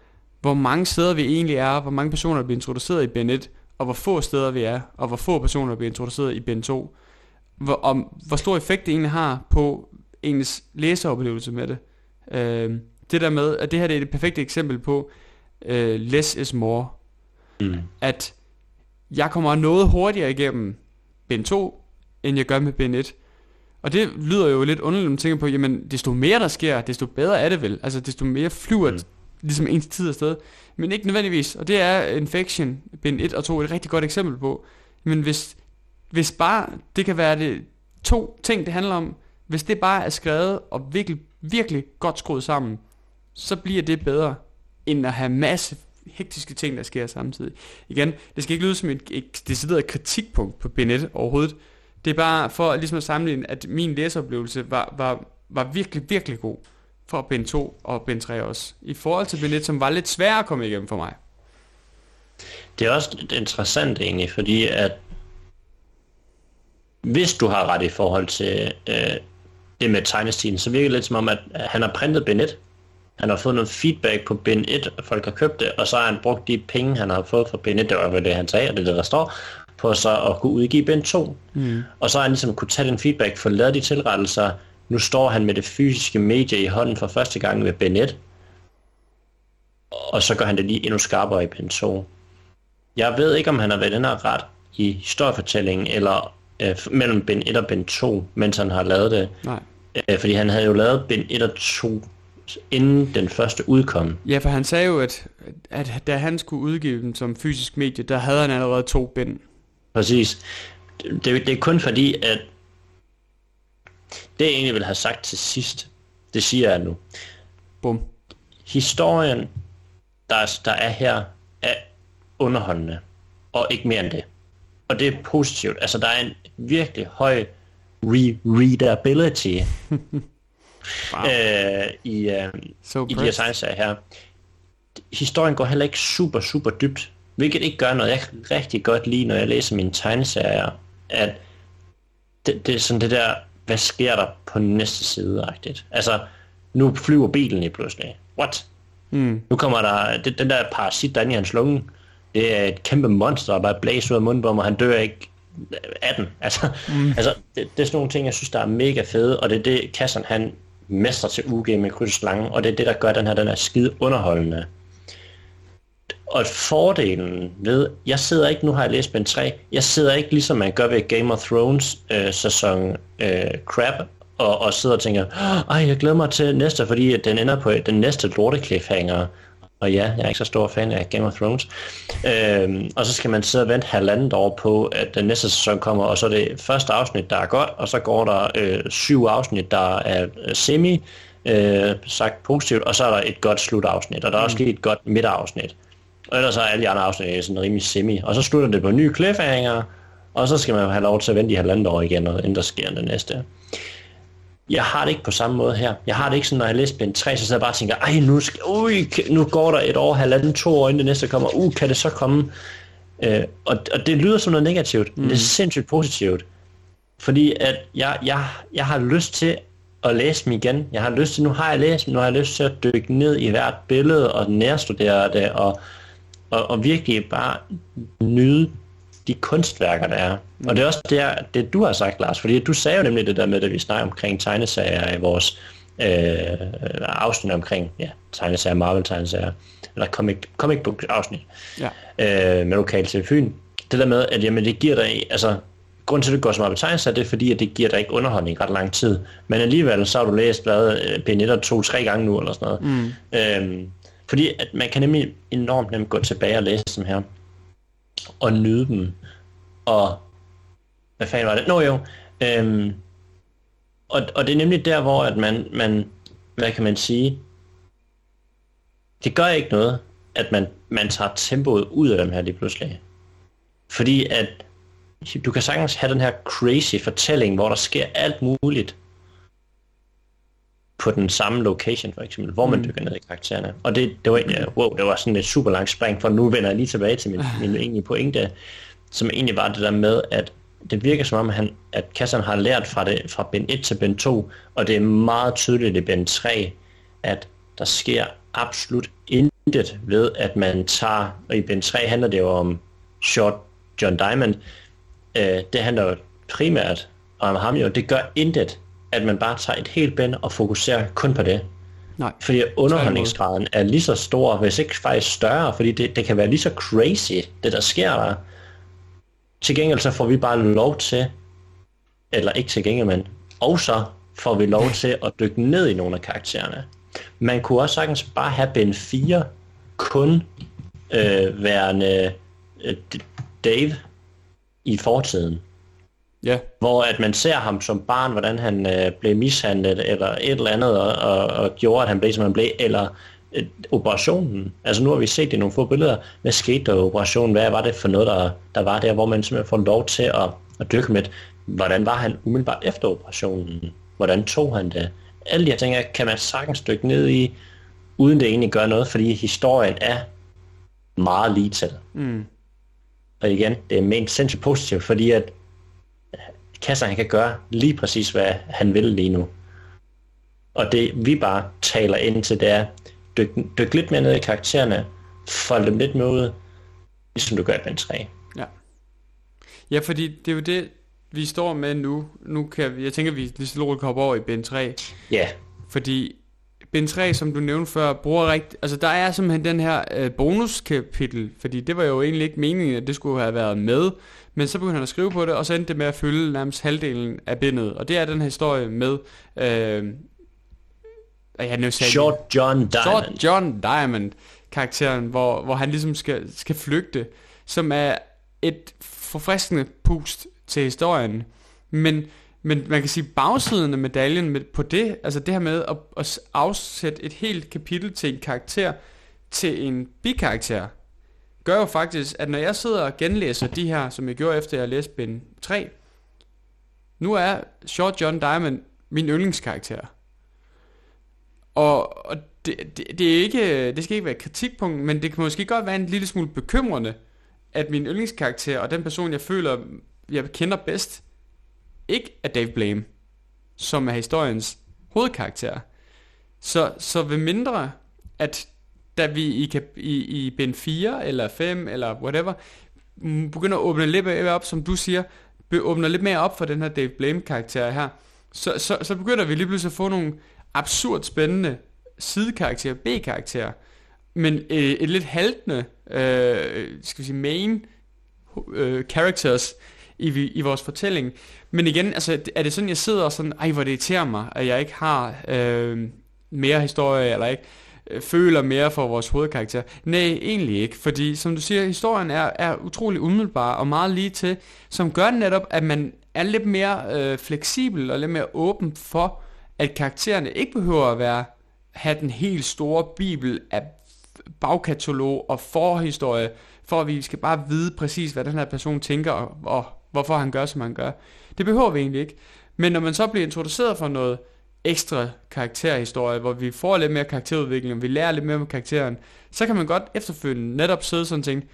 hvor mange steder vi egentlig er, hvor mange personer der bliver introduceret i Ben 1, og hvor få steder vi er, og hvor få personer der bliver introduceret i Ben 2. Hvor, om, hvor stor effekt det egentlig har på ens læseoplevelse med det. Øh, det der med, at det her det er et perfekte eksempel på øh, less is more. Mm. At jeg kommer noget hurtigere igennem Ben 2, end jeg gør med Ben 1. Og det lyder jo lidt underligt, når man tænker på, jamen, desto mere der sker, desto bedre er det vel. Altså, desto mere flyver mm ligesom ens tid afsted. Men ikke nødvendigvis, og det er Infection, bind 1 og 2, et rigtig godt eksempel på. Men hvis, hvis bare, det kan være det to ting, det handler om, hvis det bare er skrevet og virkelig, virkelig godt skruet sammen, så bliver det bedre, end at have masse hektiske ting, der sker samtidig. Igen, det skal ikke lyde som et, et decideret kritikpunkt på Benet overhovedet. Det er bare for ligesom at sammenligne, at min læseoplevelse var, var, var virkelig, virkelig god for bind 2 og bind 3 også. I forhold til bind 1, som var lidt sværere at komme igennem for mig. Det er også lidt interessant egentlig, fordi at hvis du har ret i forhold til øh, det med tegnestilen, så virker det lidt som om, at han har printet bind 1. Han har fået noget feedback på bind 1, og folk har købt det, og så har han brugt de penge, han har fået fra bind 1, det var det, han sagde, og det er det, der står, på så at kunne udgive bind 2. Mm. Og så har han ligesom kunne tage den feedback, få lavet de tilrettelser, nu står han med det fysiske medie i hånden for første gang med Bennett, og så gør han det lige endnu skarpere i Pen 2. Jeg ved ikke, om han har været den her ret i historiefortællingen, eller øh, mellem Ben 1 og Ben 2, mens han har lavet det. Nej. Øh, fordi han havde jo lavet bind 1 og 2, inden den første udkom. Ja, for han sagde jo, at, at da han skulle udgive dem som fysisk medie, der havde han allerede to bind. Præcis. Det, det, er kun fordi, at det jeg egentlig vil have sagt til sidst, det siger jeg nu. Bum. Historien, der, er- der er her, er underholdende, og ikke mere end det. Og det er positivt. Altså, der er en virkelig høj re-readability [LAUGHS] Wow. øh, i, øh, So i de her tegneserier her. Historien går heller ikke super, super dybt, hvilket ikke gør noget. Jeg kan rigtig godt lide, når jeg læser mine tegneserier, at det, det er sådan det der, hvad sker der på næste side -agtigt. Altså, nu flyver bilen i pludselig. What? Mm. Nu kommer der, det, den der parasit, der er inde i hans lunge, det er et kæmpe monster, der bare blæser ud af munden på ham, og han dør ikke af den. Altså, mm. altså det, det, er sådan nogle ting, jeg synes, der er mega fede, og det er det, Kassan, han mester til UG med krydslange, og det er det, der gør den her, den er skide underholdende. Og fordelen ved, jeg sidder ikke, nu har jeg læst Ben 3, jeg sidder ikke ligesom man gør ved Game of Thrones øh, sæson øh, Crab, og, og sidder og tænker, ej, jeg glæder mig til næste, fordi at den ender på den næste lorte cliffhanger. Og ja, jeg er ikke så stor fan af Game of Thrones. Øhm, og så skal man sidde og vente halvandet år på, at den næste sæson kommer, og så er det første afsnit, der er godt, og så går der øh, syv afsnit, der er semi, øh, sagt positivt, og så er der et godt slutafsnit, og der er også lige et godt midterafsnit. Og ellers er alle de andre afsnit sådan rimelig semi. Og så slutter det på nye cliffhanger, og så skal man have lov til at vente i halvandet år igen, og inden der sker det næste. Jeg har det ikke på samme måde her. Jeg har det ikke sådan, når jeg læser Ben 3, så sidder jeg bare og tænker, ej, nu, skal, ui, nu går der et år, halvanden, to år, inden det næste kommer. Uh, kan det så komme? Øh, og, og det lyder som noget negativt, mm. men det er sindssygt positivt. Fordi at jeg, jeg, jeg har lyst til at læse dem igen. Jeg har lyst til, nu har jeg læst dem, nu har jeg lyst til at dykke ned i hvert billede og nærstudere det, og, og, og virkelig bare nyde de kunstværker, der er. Og det er også det, det, du har sagt, Lars, fordi du sagde jo nemlig det der med, at vi snakker omkring tegneserier i vores øh, afsnit omkring ja, tegneserier, Marvel-tegneserier, eller comic, comic book afsnit Ja. øh, med lokal til Fyn. Det der med, at jamen, det giver dig, altså, grunden til, at det går så meget på tegneserier, det er fordi, at det giver dig ikke underholdning ret lang tid. Men alligevel, så har du læst bladet øh, P1 to-tre gange nu, eller sådan noget. Mm. Øhm, fordi at man kan nemlig enormt nemt gå tilbage og læse dem her, og nyde dem, og hvad fanden var det? Nå jo, øhm, og, og det er nemlig der, hvor at man, man, hvad kan man sige, det gør ikke noget, at man, man tager tempoet ud af dem her lige pludselig. Fordi at du kan sagtens have den her crazy fortælling, hvor der sker alt muligt på den samme location for eksempel, hvor man dykker ned i karaktererne. Og det, det var egentlig, wow, det var sådan et super langt spring, for nu vender jeg lige tilbage til min, min egentlige pointe, som egentlig var det der med, at det virker som om, han, at Kassan har lært fra, det, fra Ben 1 til Ben 2, og det er meget tydeligt i Ben 3, at der sker absolut intet ved, at man tager, og i Ben 3 handler det jo om Short John Diamond, øh, det handler jo primært om ham jo, det gør intet, at man bare tager et helt bind og fokuserer kun på det. Nej. Fordi underholdningsgraden er lige så stor, hvis ikke faktisk større, fordi det, det kan være lige så crazy, det der sker der. Til gengæld så får vi bare lov til, eller ikke til gengæld, men også får vi lov til at dykke ned i nogle af karaktererne. Man kunne også sagtens bare have Ben 4 kun øh, værende øh, Dave i fortiden Ja. hvor at man ser ham som barn, hvordan han øh, blev mishandlet, eller et eller andet, og, og, og gjorde, at han blev, som han blev, eller øh, operationen. Altså nu har vi set det i nogle få billeder. Hvad skete der i operationen? Hvad var det for noget, der, der var der, hvor man simpelthen får lov til at, at dykke med, hvordan var han umiddelbart efter operationen? Hvordan tog han det? Alle de her ting kan man sagtens dykke ned i, uden det egentlig gør noget, fordi historien er meget lige til. Mm. Og igen, det er ment sindssygt positivt, fordi at Kasser han kan gøre lige præcis, hvad han vil lige nu. Og det vi bare taler ind til, det er, dyk, dyk lidt mere ned i karaktererne, fold dem lidt mere ud, ligesom du gør i Ben 3. Ja. Ja, fordi det er jo det, vi står med nu. Nu kan vi, jeg tænker, vi lige så roligt hoppe over i Ben 3. Ja, Fordi Ben 3, som du nævnte før, bruger rigtig... Altså, der er simpelthen den her øh, bonuskapitel, fordi det var jo egentlig ikke meningen, at det skulle have været med, men så begyndte han at skrive på det, og så endte det med at fylde nærmest halvdelen af bindet. Og det er den her historie med... Øh, jeg nu sagde Short John Diamond. Short John Diamond karakteren, hvor, hvor han ligesom skal, skal flygte, som er et forfriskende pust til historien. Men, men man kan sige, bagsiden af medaljen med, på det, altså det her med at, at afsætte et helt kapitel til en karakter, til en bikarakter, gør jo faktisk, at når jeg sidder og genlæser de her, som jeg gjorde efter jeg læste Ben 3, nu er Short John Diamond min yndlingskarakter. Og, og det, det, det, er ikke, det skal ikke være et kritikpunkt, men det kan måske godt være en lille smule bekymrende, at min yndlingskarakter og den person, jeg føler, jeg kender bedst, ikke er Dave Blame, som er historiens hovedkarakter. Så, så ved mindre, at da vi i, i, i Ben 4 eller 5 eller whatever, mm, begynder at åbne lidt mere op, som du siger, åbner lidt mere op for den her Dave Blame karakter her, så, så, så begynder vi lige pludselig at få nogle absurd spændende sidekarakter, B-karakter, men øh, et lidt haltende, øh, skal vi sige, main øh, characters i, i vores fortælling. Men igen, altså, er det sådan, jeg sidder og sådan, ej, hvor det irriterer mig, at jeg ikke har øh, mere historie, eller ikke øh, føler mere for vores hovedkarakter. Nej, egentlig ikke, fordi som du siger, historien er, er utrolig umiddelbar og meget lige til, som gør netop, at man er lidt mere øh, fleksibel og lidt mere åben for, at karaktererne ikke behøver at være have den helt store bibel af bagkatalog og forhistorie, for at vi skal bare vide præcis, hvad den her person tænker, og, og hvorfor han gør, som han gør. Det behøver vi egentlig ikke. Men når man så bliver introduceret for noget ekstra karakterhistorie, hvor vi får lidt mere karakterudvikling, og vi lærer lidt mere om karakteren, så kan man godt efterfølgende netop sidde sådan og tænke,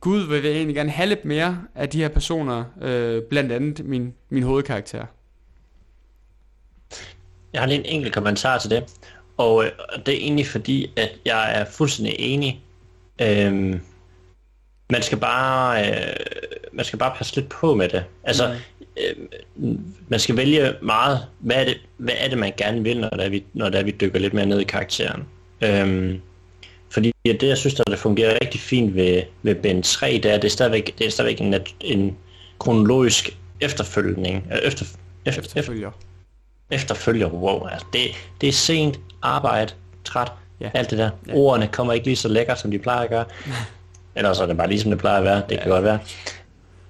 Gud vil jeg egentlig gerne have lidt mere af de her personer, øh, blandt andet min, min hovedkarakter. Jeg har lige en enkelt kommentar til det, og øh, det er egentlig fordi, at jeg er fuldstændig enig. Øhm, man skal bare øh, man skal bare passe lidt på med det. Altså, mm. øh, man skal vælge meget, hvad er, det, hvad er det, man gerne vil, når der vi, når der vi dykker lidt mere ned i karakteren. Øhm, fordi ja, det, jeg synes, der det fungerer rigtig fint ved, ved Ben 3, det er, det er stadigvæk, det er stadigvæk en, en kronologisk efterfølgning. Øh, efter, efter, efterfølger. Efterfølger, wow. Altså det, det er sent, arbejde, træt, ja. alt det der. Ja. Ordene kommer ikke lige så lækkert, som de plejer at gøre. [LAUGHS] Eller så er det bare ligesom det plejer at være. Det ja. kan godt være.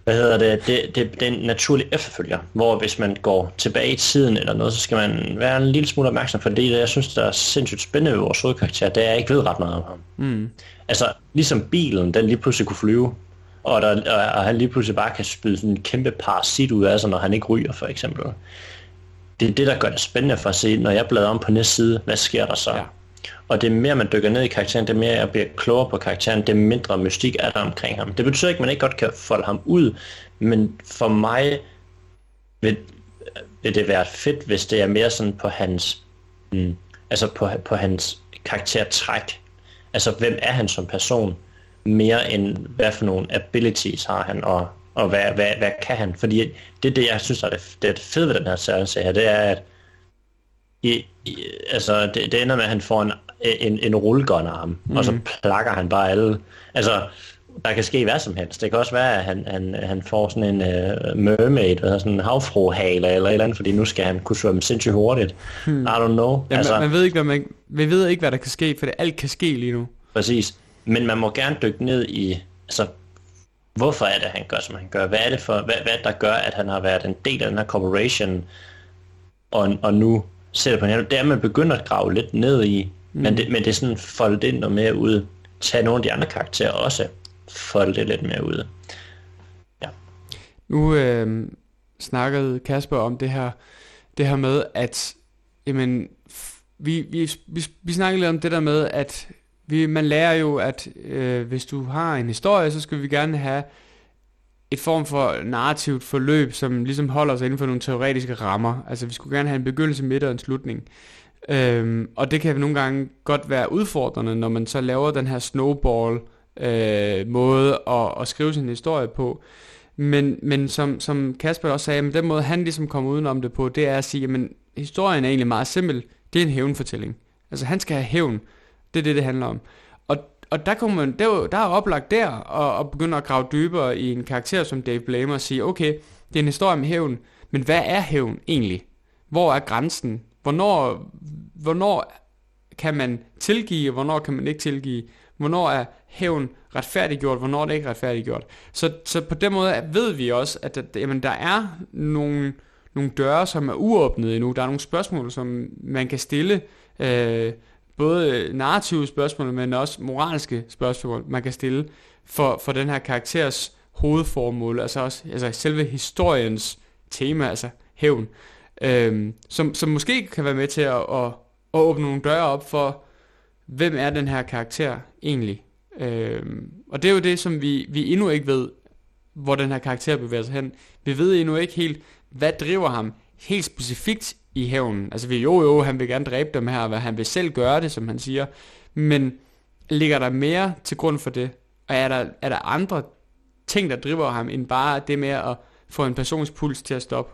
Hvad hedder det? Det, det? det er en naturlig efterfølger, hvor hvis man går tilbage i tiden eller noget, så skal man være en lille smule opmærksom, for det, jeg synes, der er sindssygt spændende ved vores hovedkarakter, det er, at jeg ikke ved ret meget om ham. Mm. Altså, ligesom bilen, den lige pludselig kunne flyve, og, der, og han lige pludselig bare kan spyde sådan en kæmpe parasit ud af sig, når han ikke ryger, for eksempel. Det er det, der gør det spændende for at se, når jeg bladrer om på næste side, hvad sker der så? Ja. Og det mere man dykker ned i karakteren, det mere jeg bliver klogere på karakteren, det mindre mystik er der omkring ham. Det betyder ikke, at man ikke godt kan folde ham ud, men for mig vil, vil det være fedt, hvis det er mere sådan på hans, mm, altså på, på hans karaktertræk. Altså, hvem er han som person? Mere end, hvad for nogle abilities har han, og, og hvad, hvad, hvad kan han? Fordi det det, jeg synes, er det, det, er det fede ved den her serie her, det er, at i, i, altså, det, det ender med, at han får en, en, en rullegun af ham, mm. og så mhm. plakker han bare alle. Altså, der kan ske hvad som helst. Det kan også være, at han, han, han får sådan en uh, mermaid, eller sådan en havfruhale eller et eller andet, fordi nu skal han kunne svømme sindssygt hurtigt. Hmm. I don't know. Ja, altså, man, man, ved ikke, hvad man, man ved ikke, hvad der kan ske, for det alt kan ske lige nu. Præcis. Men man må gerne dykke ned i, altså, hvorfor er det, han gør, som han gør? Hvad er det for, hvad, hvad der gør, at han har været en del af den her corporation, og, og nu sætter på en Det er, at man begynder at grave lidt ned i, mm. men, det, men det er sådan foldet ind noget mere ud. Tag nogle af de andre karakterer også, folde det lidt mere ud. Ja. Nu øh, snakkede Kasper om det her, det her med, at jamen, vi, vi, vi, vi snakkede lidt om det der med, at vi, man lærer jo, at øh, hvis du har en historie, så skal vi gerne have et form for narrativt forløb, som ligesom holder sig inden for nogle teoretiske rammer. Altså vi skulle gerne have en begyndelse, midt og en slutning. Øhm, og det kan nogle gange godt være udfordrende, når man så laver den her snowball øh, måde at, at skrive sin historie på. Men, men som, som Kasper også sagde, men den måde han ligesom kommer udenom det på, det er at sige, at historien er egentlig meget simpel. Det er en hævnfortælling. Altså han skal have hævn. Det er det, det handler om. Og, og der, kunne man, der, der er oplagt der og, og begynde at grave dybere i en karakter som Dave Blamer og sige, okay, det er en historie om hævn, men hvad er hævn egentlig? Hvor er grænsen? Hvornår, hvornår kan man tilgive, og hvornår kan man ikke tilgive? Hvornår er hævn retfærdiggjort, hvornår er det ikke retfærdiggjort? Så, så på den måde ved vi også, at der, jamen, der er nogle, nogle døre, som er uåbnede endnu. Der er nogle spørgsmål, som man kan stille, øh, både øh, narrative spørgsmål, men også moralske spørgsmål, man kan stille for, for den her karakters hovedformål, altså også altså selve historiens tema, altså hævn, øhm, som, som måske kan være med til at, at, at åbne nogle døre op for, hvem er den her karakter egentlig? Øhm, og det er jo det, som vi, vi endnu ikke ved, hvor den her karakter bevæger sig hen. Vi ved endnu ikke helt, hvad driver ham helt specifikt i hævnen. Altså vi jo jo, han vil gerne dræbe dem her, hvad han vil selv gøre det, som han siger. Men ligger der mere til grund for det? Og er der, er der andre ting, der driver ham, end bare det med at få en persons puls til at stoppe?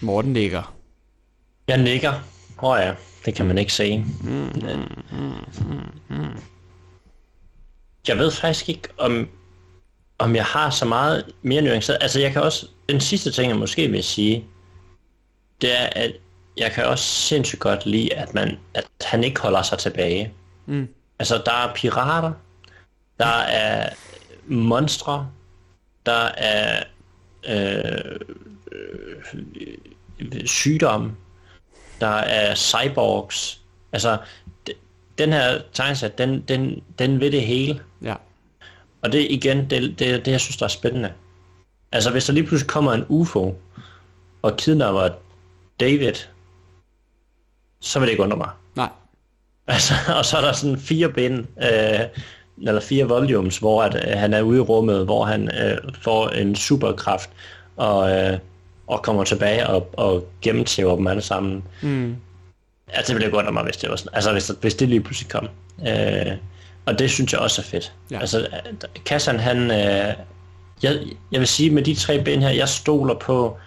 Morten ligger. Jeg nikker. Åh oh ja, det kan man ikke se. Jeg ved faktisk ikke, om, om jeg har så meget mere nuanceret. Altså jeg kan også, den sidste ting, jeg måske vil sige, det er, at jeg kan også sindssygt godt lide, at, man, at han ikke holder sig tilbage. Mm. Altså der er pirater, der er monstre, der er øh, øh, sygdom, der er cyborgs. Altså, den her tegnesæt, den, den, den vil det hele. Ja. Og det igen, det, det, det jeg synes, der er spændende. Altså, hvis der lige pludselig kommer en UFO og kidnapper David, så vil det ikke undre mig. Nej. Altså, [LAUGHS] og så er der sådan fire bind, øh, eller fire volumes, hvor at, øh, han er ude i rummet, hvor han øh, får en superkraft, og, øh, og kommer tilbage og, og gennemtæver dem alle sammen. Mm. Altså, det ville jeg godt mig, hvis det var sådan. Altså, hvis, hvis det lige pludselig kom. Øh, og det synes jeg også er fedt. Ja. Altså, Kassan, han... Øh, jeg, jeg vil sige, med de tre ben her, jeg stoler på,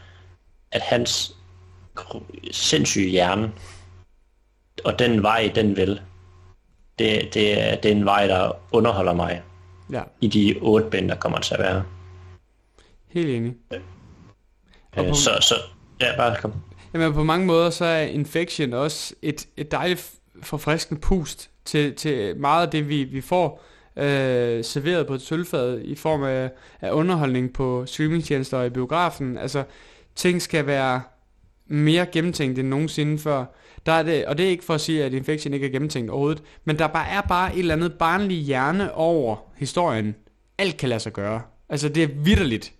at hans sindssyge hjerne, og den vej, den vil, det, det, er, det er en vej, der underholder mig Ja, i de otte bind, der kommer til at være. helt enig. Øh, på- så, så, ja, bare kom. Jamen på mange måder, så er Infection også et, et dejligt forfriskende pust til, til meget af det, vi, vi får øh, serveret på et sølvfad i form af, af underholdning på streamingtjenester og i biografen. Altså, ting skal være mere gennemtænkt end nogensinde før. Der er det, og det er ikke for at sige, at Infection ikke er gennemtænkt overhovedet, men der bare er bare et eller andet barnlig hjerne over historien. Alt kan lade sig gøre. Altså, det er vidderligt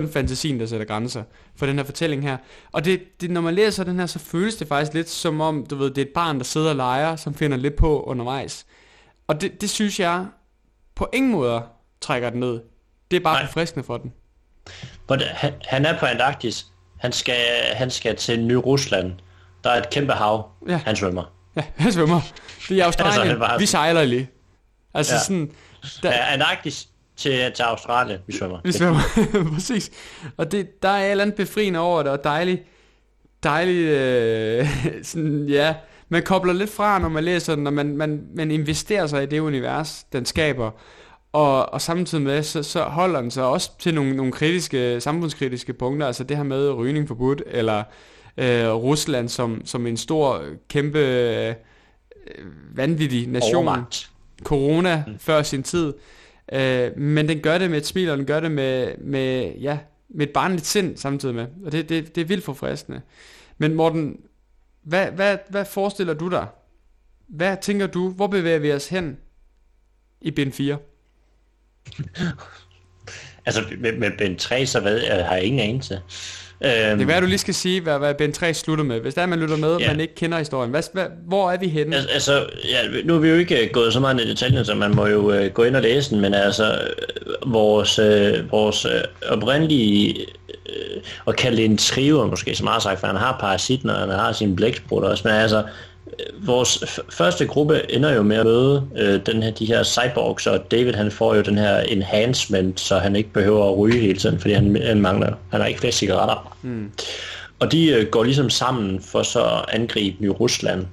kun fantasien, der sætter grænser for den her fortælling her. Og det, det, når man læser den her, så føles det faktisk lidt som om, du ved, det er et barn, der sidder og leger, som finder lidt på undervejs. Og det, det synes jeg på ingen måde trækker den ned. Det er bare Nej. forfriskende for den. Det, han, han er på Antarktis. Han skal, han skal til Ny Rusland. Der er et kæmpe hav. Ja. Han svømmer. Ja, [LAUGHS] jeg svømmer. Det er [LAUGHS] Australien. Altså, det var- Vi sejler lige. Altså Ja. sådan... Der, Ja, Antarktis til, til Australien. Vi svømmer. Vi svømmer, [LAUGHS] præcis. Og det, der er et eller andet befriende over det, og dejligt, dejligt, øh, [LAUGHS] sådan, ja, man kobler lidt fra, når man læser den, og man, man, man investerer sig i det univers, den skaber, og, og samtidig med, så, så holder den sig også til nogle, nogle kritiske, samfundskritiske punkter, altså det her med rygning forbudt, eller øh, Rusland som, som en stor, kæmpe, øh, vanvittig nation Overmagt. corona mm. før sin tid. Øh, men den gør det med et smil, og den gør det med, med, ja, med et barnligt sind samtidig med. Og det, det, det er vildt forfriskende. Men Morten, hvad, hvad, hvad forestiller du dig? Hvad tænker du? Hvor bevæger vi os hen i bind 4? [LAUGHS] Altså, med, med Ben 3, så ved jeg, har jeg ingen anelse. Øhm, Det er hvad du lige skal sige, hvad, hvad bind 3 slutter med. Hvis der er, man lytter med, og Ja. man ikke kender historien. Hvad, hvad, hvor er vi henne? Al- Altså, ja, nu er vi jo ikke øh, gået så meget ned i detaljen, så man må jo øh, gå ind og læse den, men altså, øh, vores, øh, vores øh, oprindelige, øh, at kalde det en triver måske, så meget sagt, for han har parasitten, og han har sin blæksprut også, men altså, vores f- første gruppe ender jo med at møde øh, den her, de her cyborgs, og David han får jo den her enhancement, så han ikke behøver at ryge hele tiden, fordi han, han mangler, han har ikke flere cigaretter. Mm. Og de øh, går ligesom sammen for så at angribe Ny Rusland.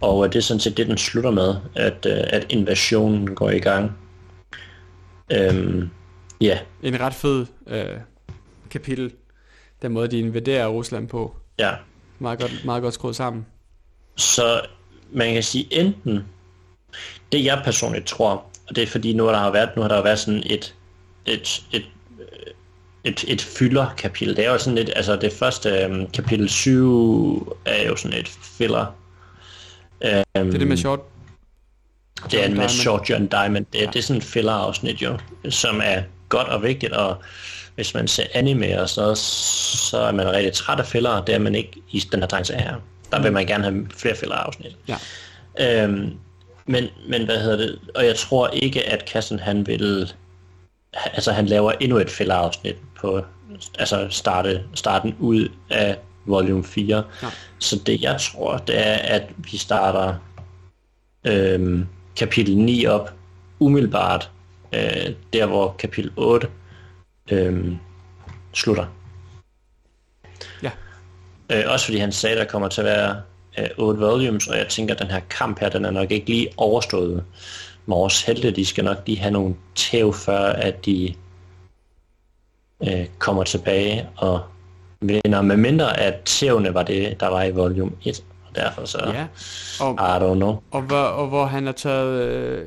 Og øh, det er sådan set det, den slutter med, at, øh, at invasionen går i gang. Øhm, ja, En ret fed øh, kapitel. Den måde, de invaderer Rusland på. ja. Meget godt, meget godt skruet sammen. Så man kan sige enten, det jeg personligt tror, og det er fordi nu har der har været, nu har der jo været sådan et, et, et, et, et fylder-kapitel. Det er jo sådan lidt, altså det første um, kapitel 7 er jo sådan et filler. Um, Det er det med short. det er John med Diamond. Short John Diamond. Det, Ja. det er sådan et filler-afsnit jo, som er godt og vigtigt, og hvis man ser anime og sådan noget, så er man rigtig træt af filler, det er man ikke i den her tegneserie her. Der vil man gerne have flere filler-afsnit. Ja. Øhm, men, men hvad hedder det? Og jeg tror ikke, at Kassen han vil... Altså han laver endnu et filler-afsnit på... Altså starte, starten ud af volume 4. Ja. Så det jeg tror, det er, at vi starter øhm, kapitel 9 op umiddelbart øh, der, hvor kapitel 8 øhm, slutter. Øh, også fordi han sagde, der kommer til at være øh, 8 volumes, og jeg tænker, at den her kamp her, den er nok ikke lige overstået. Vores helte, de skal nok lige have nogle tæv, før at de øh, kommer tilbage og vinder. Med mindre at tævne var det, der var i volume 1. Og derfor så, Ja. Og, I don't know. og, hvor, og hvor han har taget øh,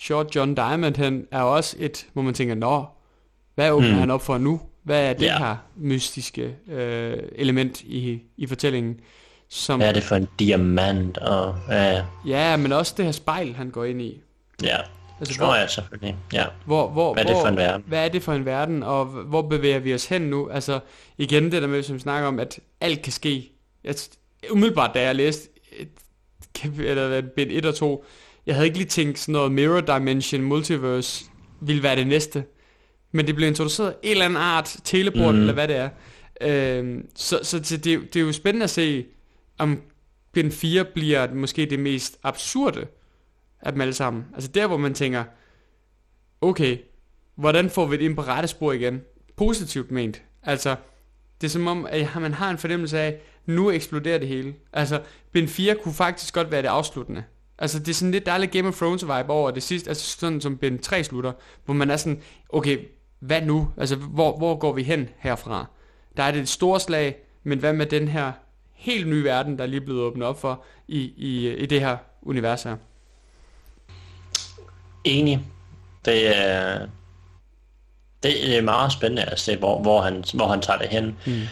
Short John Diamond hen, er også et, hvor man tænker, nå, hvad åbner Mm. han op for nu? Hvad er det Ja. her mystiske øh, element i, i fortællingen? Som, Hvad er det for en diamant? Og, ja, Ja, men også det her spejl, han går ind i. ja, Altså, tror hvor, jeg selvfølgelig. Ja. hvor, hvor, Hvad er det for en verden? Hvad er det for en verden, og hvor bevæger vi os hen nu? Altså, igen det der med, som vi snakker om, at alt kan ske. Jeg, umiddelbart, da jeg læste et, eller bind 1 og 2, jeg havde ikke lige tænkt sådan noget Mirror Dimension, Multiverse, ville være det næste. Men det blev introduceret en eller anden art, teleport, mm. Mhm. eller hvad det er. Øhm, så så, det, det er jo spændende at se, om bind 4 bliver måske det mest absurde af dem alle sammen. Altså der, hvor man tænker, okay, hvordan får vi det ind på rette spor igen? Positivt ment. Altså, det er som om, at man har en fornemmelse af, nu eksploderer det hele. Altså, bind 4 kunne faktisk godt være det afsluttende. Altså, det er sådan lidt, der lidt Game of Thrones vibe over det sidste, altså sådan som bind 3 slutter, hvor man er sådan, okay, hvad nu? Altså, hvor, hvor går vi hen herfra? Der er det et stort slag, men hvad med den her helt nye verden, der er lige blevet åbnet op for i, i, i det her univers her? Enig. Det er, det er meget spændende at se, hvor, hvor, han, hvor han tager det hen. Mm.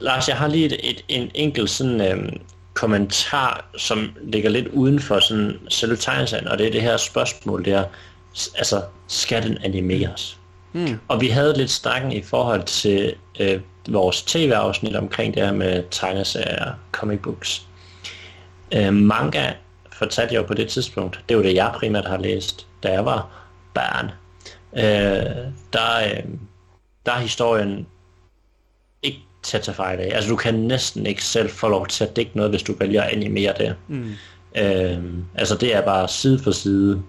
Lars, jeg har lige et, et, en enkelt sådan, øhm, kommentar, som ligger lidt uden for sådan selve tegneserien, og det er det her spørgsmål der, altså, skal den animeres? Mm. Og vi havde lidt snakken i forhold til øh, vores tv-afsnit omkring det her med tegneserier, comic books. Øh, manga fortalte jeg jo på det tidspunkt, det var det jeg primært har læst, da jeg var barn. Øh, der, øh, der er historien ikke til at tage fejl af. Altså du kan næsten ikke selv få lov til at dække noget, hvis du vælger at animere det. Mm. Øh, altså det er bare side for side.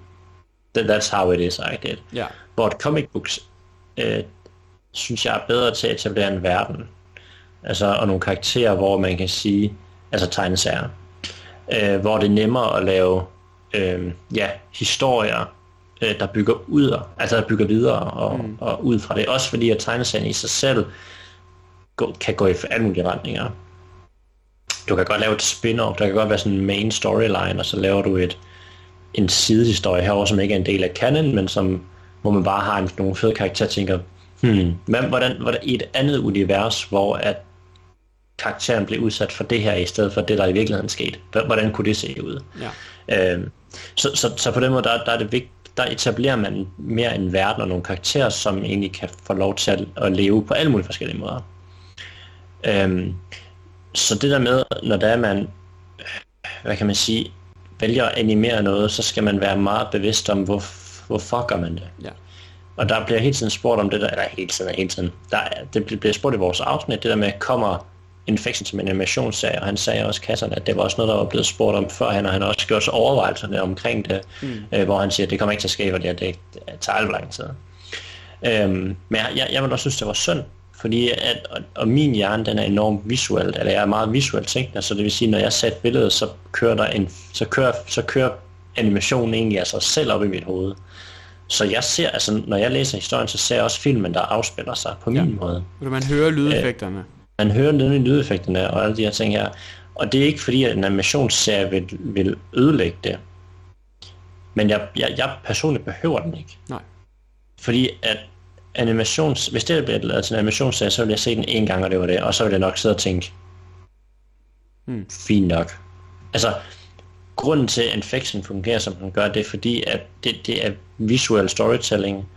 That's how it is, I. Ja. Hvor et comic books, øh, synes jeg er bedre til at etablere en verden. Altså, og nogle karakterer, hvor man kan sige, altså tegneserier, øh, hvor det er nemmere at lave øh, ja, historier, øh, der bygger ud, altså der bygger videre og, mm. og ud fra det. Også fordi at tegneserien i sig selv gå, kan gå i alle mulige retninger. Du kan godt lave et spin-off, der kan godt være sådan en main storyline, og så laver du et, en sidehistorie herover, som ikke er en del af canon, men som, hvor man bare har en, nogle fede karakterer, tænker, hmm, hvad, hvordan, hvordan, i et andet univers, hvor at karakteren blev udsat for det her, i stedet for det, der i virkeligheden skete. Hvordan kunne det se ud? Ja. Øhm, så, så, så på den måde, der, der er det vigtigt, der etablerer man mere en verden og nogle karakterer, som egentlig kan få lov til at, at leve på alle mulige forskellige måder. Øhm, så det der med, når der er man, hvad kan man sige, vælger at animere noget, så skal man være meget bevidst om, hvor, hvorfor gør man det. Ja. Og der bliver hele tiden spurgt om det der, eller hele tiden, hele tiden, der, er- det bliver spurgt i vores afsnit, det der med, kommer Infection som en animationsserie, og han sagde også kasserne, at det var også noget, der var blevet spurgt om før, han, og han har også gjort sig overvejelserne omkring det, mm. øh, hvor han siger, at det kommer ikke til at ske, fordi det, det tager alt for lang tid. Øhm, men jeg, jeg, jeg vil også synes, det var synd, Fordi at, og, og min hjerne, den er enormt visuelt, eller jeg er meget visuelt tænkende, så det vil sige, når jeg sætter billedet, så kører der en, så kører, så kører animationen egentlig af sig selv op i mit hoved. Så jeg ser, altså når jeg læser historien, så ser jeg også filmen, der afspiller sig på min ja. måde. Vil man hører lydeffekterne? Man hører nemlig lydeffekterne og alle de her ting her. Og det er ikke fordi, at en animationsserie vil, vil ødelægge det. Men jeg, jeg, jeg personligt behøver den ikke. Nej. Fordi at animations... Hvis det bliver lavet til en animationsserie, så vil jeg se den en gang, og det var det. Og så vil jeg nok sidde og tænke, Hmm. fint nok. Altså, grunden til, at Infection fungerer, som den gør, det er fordi, at det, det er visual storytelling,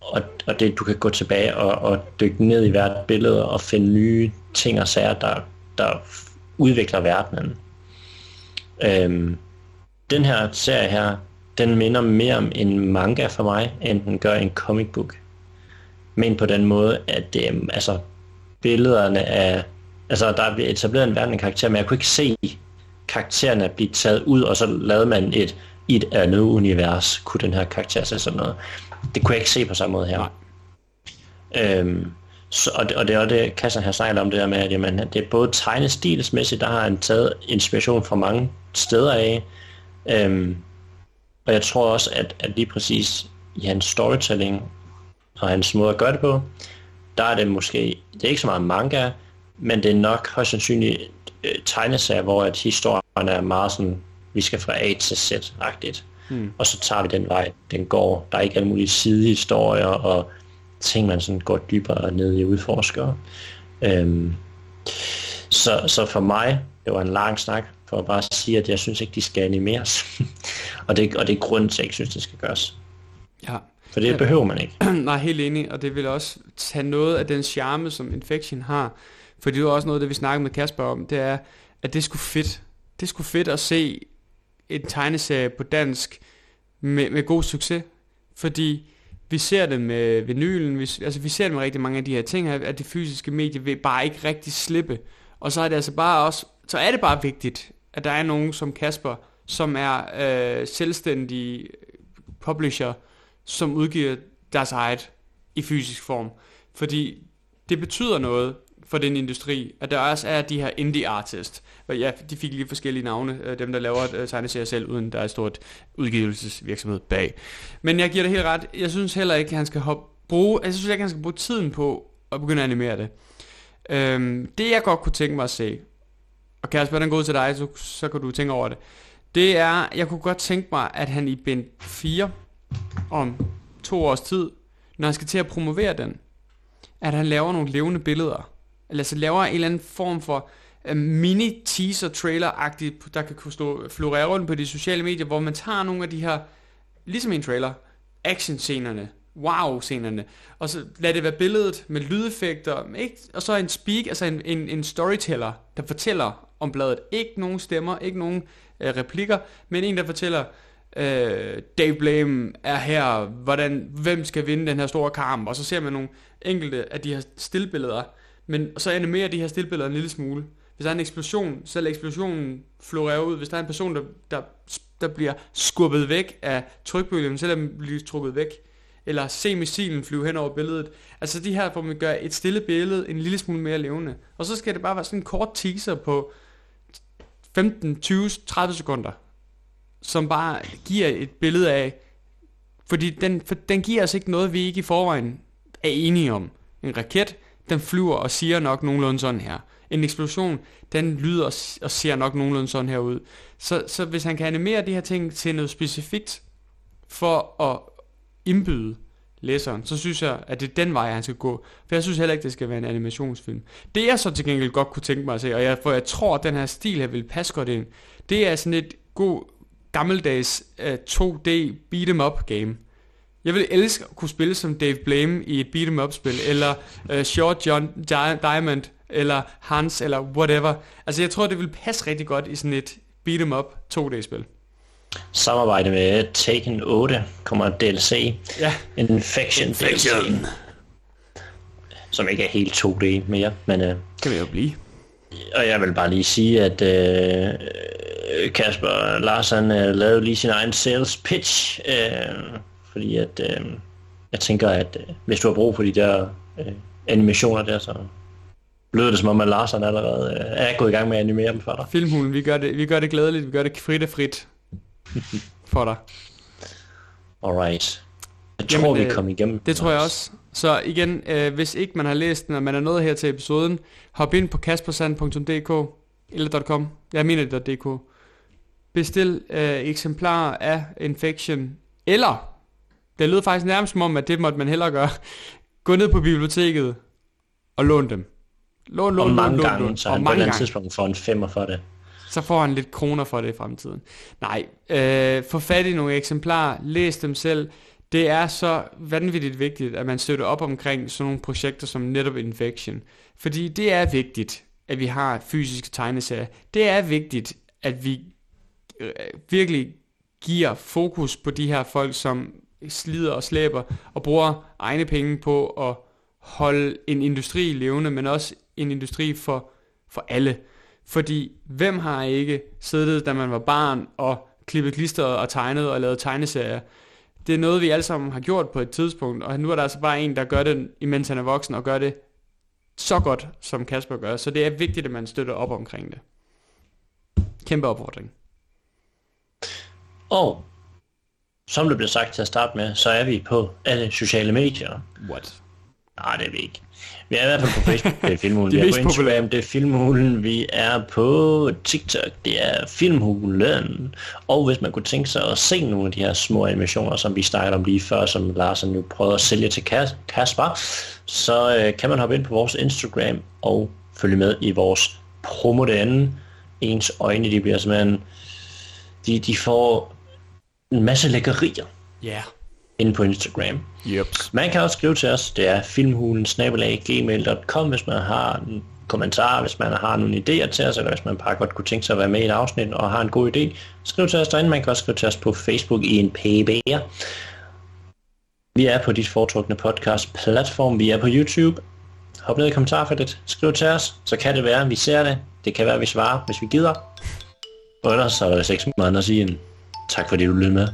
og, og det, du kan gå tilbage og, og dykke ned i hvert billede og finde nye ting og sager, der, der udvikler verdenen. Øhm, den her serie her, den minder mere om en manga for mig, end den gør en comic book. Men på den måde, at er, altså, billederne er... Altså, der er etableret en verden af karakter, men jeg kunne ikke se karaktererne blive taget ud, og så lavede man et i et andet univers, kunne den her karakter se sådan noget. Det kunne jeg ikke se på samme måde her. Nej. Øhm, så, og, det, og det er også det, Kassan har snakket om det der med, at jamen, det er både tegnestilsmæssigt, der har han taget inspiration fra mange steder af, øhm, og jeg tror også, at, at lige præcis i hans storytelling og hans måde at gøre det på, der er det måske, det er ikke så meget manga, men det er nok højst sandsynligt øh, tegneserier, hvor at historien er meget sådan, vi skal fra A til Z-agtigt. Hmm. Og så tager vi den vej, den går. Der er ikke alle mulige sidehistorier og ting, man sådan går dybere ned i udforsker. Øhm, så, så for mig, det var en lang snak, for at bare sige, at jeg synes ikke, de skal animeres. [LAUGHS] og, det, og det er grunden til, at jeg ikke synes, det skal gøres. Ja. For det behøver man ikke. [CLEARS THROAT] Nej, helt enig, og det vil også tage noget af den charme, som Infection har. For det er også noget, det vi snakkede med Kasper om, det er, at det skulle fedt. Det skulle fedt at se en tegneserie på dansk med, med god succes. Fordi vi ser det med vinylen, vi, altså vi ser det med rigtig mange af de her ting, at det fysiske medie vil bare ikke rigtig slippe. Og så er det altså bare også, så er det bare vigtigt, at der er nogen som Kasper, som er øh, selvstændig publisher, som udgiver deres eget i fysisk form. Fordi det betyder noget for den industri, at der også er de her indie artists. Og ja, de fik lige forskellige navne, øh, dem der laver øh, tegneserier selv, uden der er et stort udgivelsesvirksomhed bag. Men jeg giver det helt ret. Jeg synes heller ikke, at han skal hoppe, bruge, jeg synes ikke, han skal bruge tiden på at begynde at animere det. Øhm, det jeg godt kunne tænke mig at se, og Kasper, den går ud til dig, så, så kan du tænke over det. Det er, jeg kunne godt tænke mig, at han i bind 4 om to års tid, når han skal til at promovere den, at han laver nogle levende billeder. Eller så laver en eller anden form for øh, mini teaser trailer agtigt der kan kunne stå florere rundt på de sociale medier, hvor man tager nogle af de her, ligesom en trailer, action-scenerne, wow-scenerne, og så lad det være billedet med lydeffekter, ikke? og så en speak, altså en, en, en storyteller, der fortæller om bladet. Ikke nogen stemmer, ikke nogen øh, replikker, men en, der fortæller, øh, Dave Blame er her, hvordan, hvem skal vinde den her store kamp, og så ser man nogle enkelte af de her stillbilleder, men så animerer de her stillbilleder en lille smule. Hvis der er en eksplosion, så lader eksplosionen florere ud. Hvis der er en person, der, der, der bliver skubbet væk af trykbølgen, så lader den blive trukket væk. Eller se missilen flyve hen over billedet. Altså de her, hvor man gør et stille billede en lille smule mere levende. Og så skal det bare være sådan en kort teaser på 15, 20, 30 sekunder som bare giver et billede af, fordi den, for den giver os ikke noget, vi ikke i forvejen er enige om. En raket, den flyver og siger nok nogenlunde sådan her. En eksplosion, den lyder og ser nok nogenlunde sådan her ud. Så, så hvis han kan animere de her ting til noget specifikt, for at indbyde læseren, så synes jeg, at det er den vej, han skal gå. For jeg synes heller ikke, det skal være en animationsfilm. Det jeg så til gengæld godt kunne tænke mig at se, og jeg, for jeg tror, at den her stil her vil passe godt ind, det er sådan et god gammeldags uh, 2D beat 'em up game. Jeg vil elske at kunne spille som Dave Blame i et beat 'em up spil, eller uh, Short John Di- Diamond, eller Hans, eller whatever. Altså jeg tror, det vil passe rigtig godt i sådan et beat 'em up 2D spil. Samarbejde med Taken 8 kommer DLC. Ja. Infection, Infection. DLC. Som ikke er helt 2D mere, men... Uh, Kan vi jo blive. og jeg vil bare lige sige, at uh, Kasper Larsen uh, lavede lige sin egen sales pitch, uh, fordi at uh, jeg tænker, at uh, hvis du har brug for de der uh, animationer der, så lyder det som om, at Larsen allerede øh, er gået i gang med at animere dem for dig. Filmhulen, vi gør det, vi gør det glædeligt, vi gør det frit og frit [LAUGHS] for dig. Alright. Jeg Jamen, tror, vi øh, kommet igennem. Det tror jeg også. Så igen, øh, hvis ikke man har læst den, og man er nået her til episoden, hop ind på kaspersand.dk eller .com, jeg mener det er .dk. Bestil øh, eksemplarer af Infection, eller, det lyder faktisk nærmest som om, at det måtte man hellere gøre, [LAUGHS] gå ned på biblioteket og lån dem. Lån, lån, Og lån, mange lån, gange, lån. så Og han på et eller andet tidspunkt får en femmer for det. Så får han lidt kroner for det i fremtiden. Nej, øh, få fat i nogle eksemplarer, læs dem selv. Det er så vanvittigt vigtigt, at man støtter op omkring sådan nogle projekter som netop Infection. Fordi det er vigtigt, at vi har fysiske tegneserier. Det er vigtigt, at vi Øh, virkelig giver fokus på de her folk, som slider og slæber og bruger egne penge på at holde en industri levende, men også en industri for, for alle. Fordi hvem har ikke siddet, da man var barn, og klippet klister og tegnet og lavet tegneserier? Det er noget, vi alle sammen har gjort på et tidspunkt, og nu er der altså bare en, der gør det, imens han er voksen, og gør det så godt, som Kasper gør. Så det er vigtigt, at man støtter op omkring det. Kæmpe opfordring. Og som det blev sagt til at starte med, så er vi på alle sociale medier. What? Nej, det er vi ikke. Vi er i hvert fald på Facebook, det er Filmhulen. [LAUGHS] De vi er på Instagram, det er Filmhulen. Vi er på TikTok, det er Filmhulen. Og hvis man kunne tænke sig at se nogle af de her små animationer, som vi snakkede om lige før, som Larsen nu prøvede at sælge til Kas- Kasper, så øh, kan man hoppe ind på vores Instagram og følge med i vores promo derinde. Ens øjne, de bliver simpelthen... De, de får en masse lækkerier Ja. Yeah. inde på Instagram. Yep. Man kan også skrive til os, det er filmhulen gmail.com, hvis man har en kommentar, hvis man har nogle idéer til os, eller hvis man bare godt kunne tænke sig at være med i et afsnit og har en god idé. Skriv til os derinde, man kan også skrive til os på Facebook i en PBR. Vi er på dit foretrukne podcast platform, vi er på YouTube. Hop ned i kommentarfeltet, skriv til os, så kan det være, at vi ser det. Det kan være, at vi svarer, hvis vi gider. Og ellers så er der seks måneder at sige en tak fordi du lyttede med.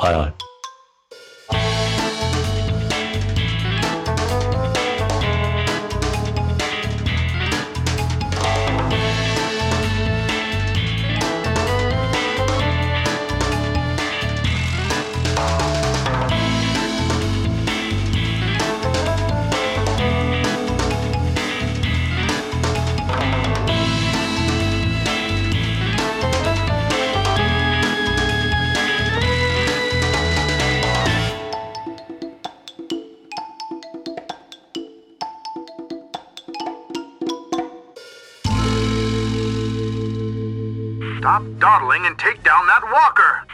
Hej hej. And take down that walker!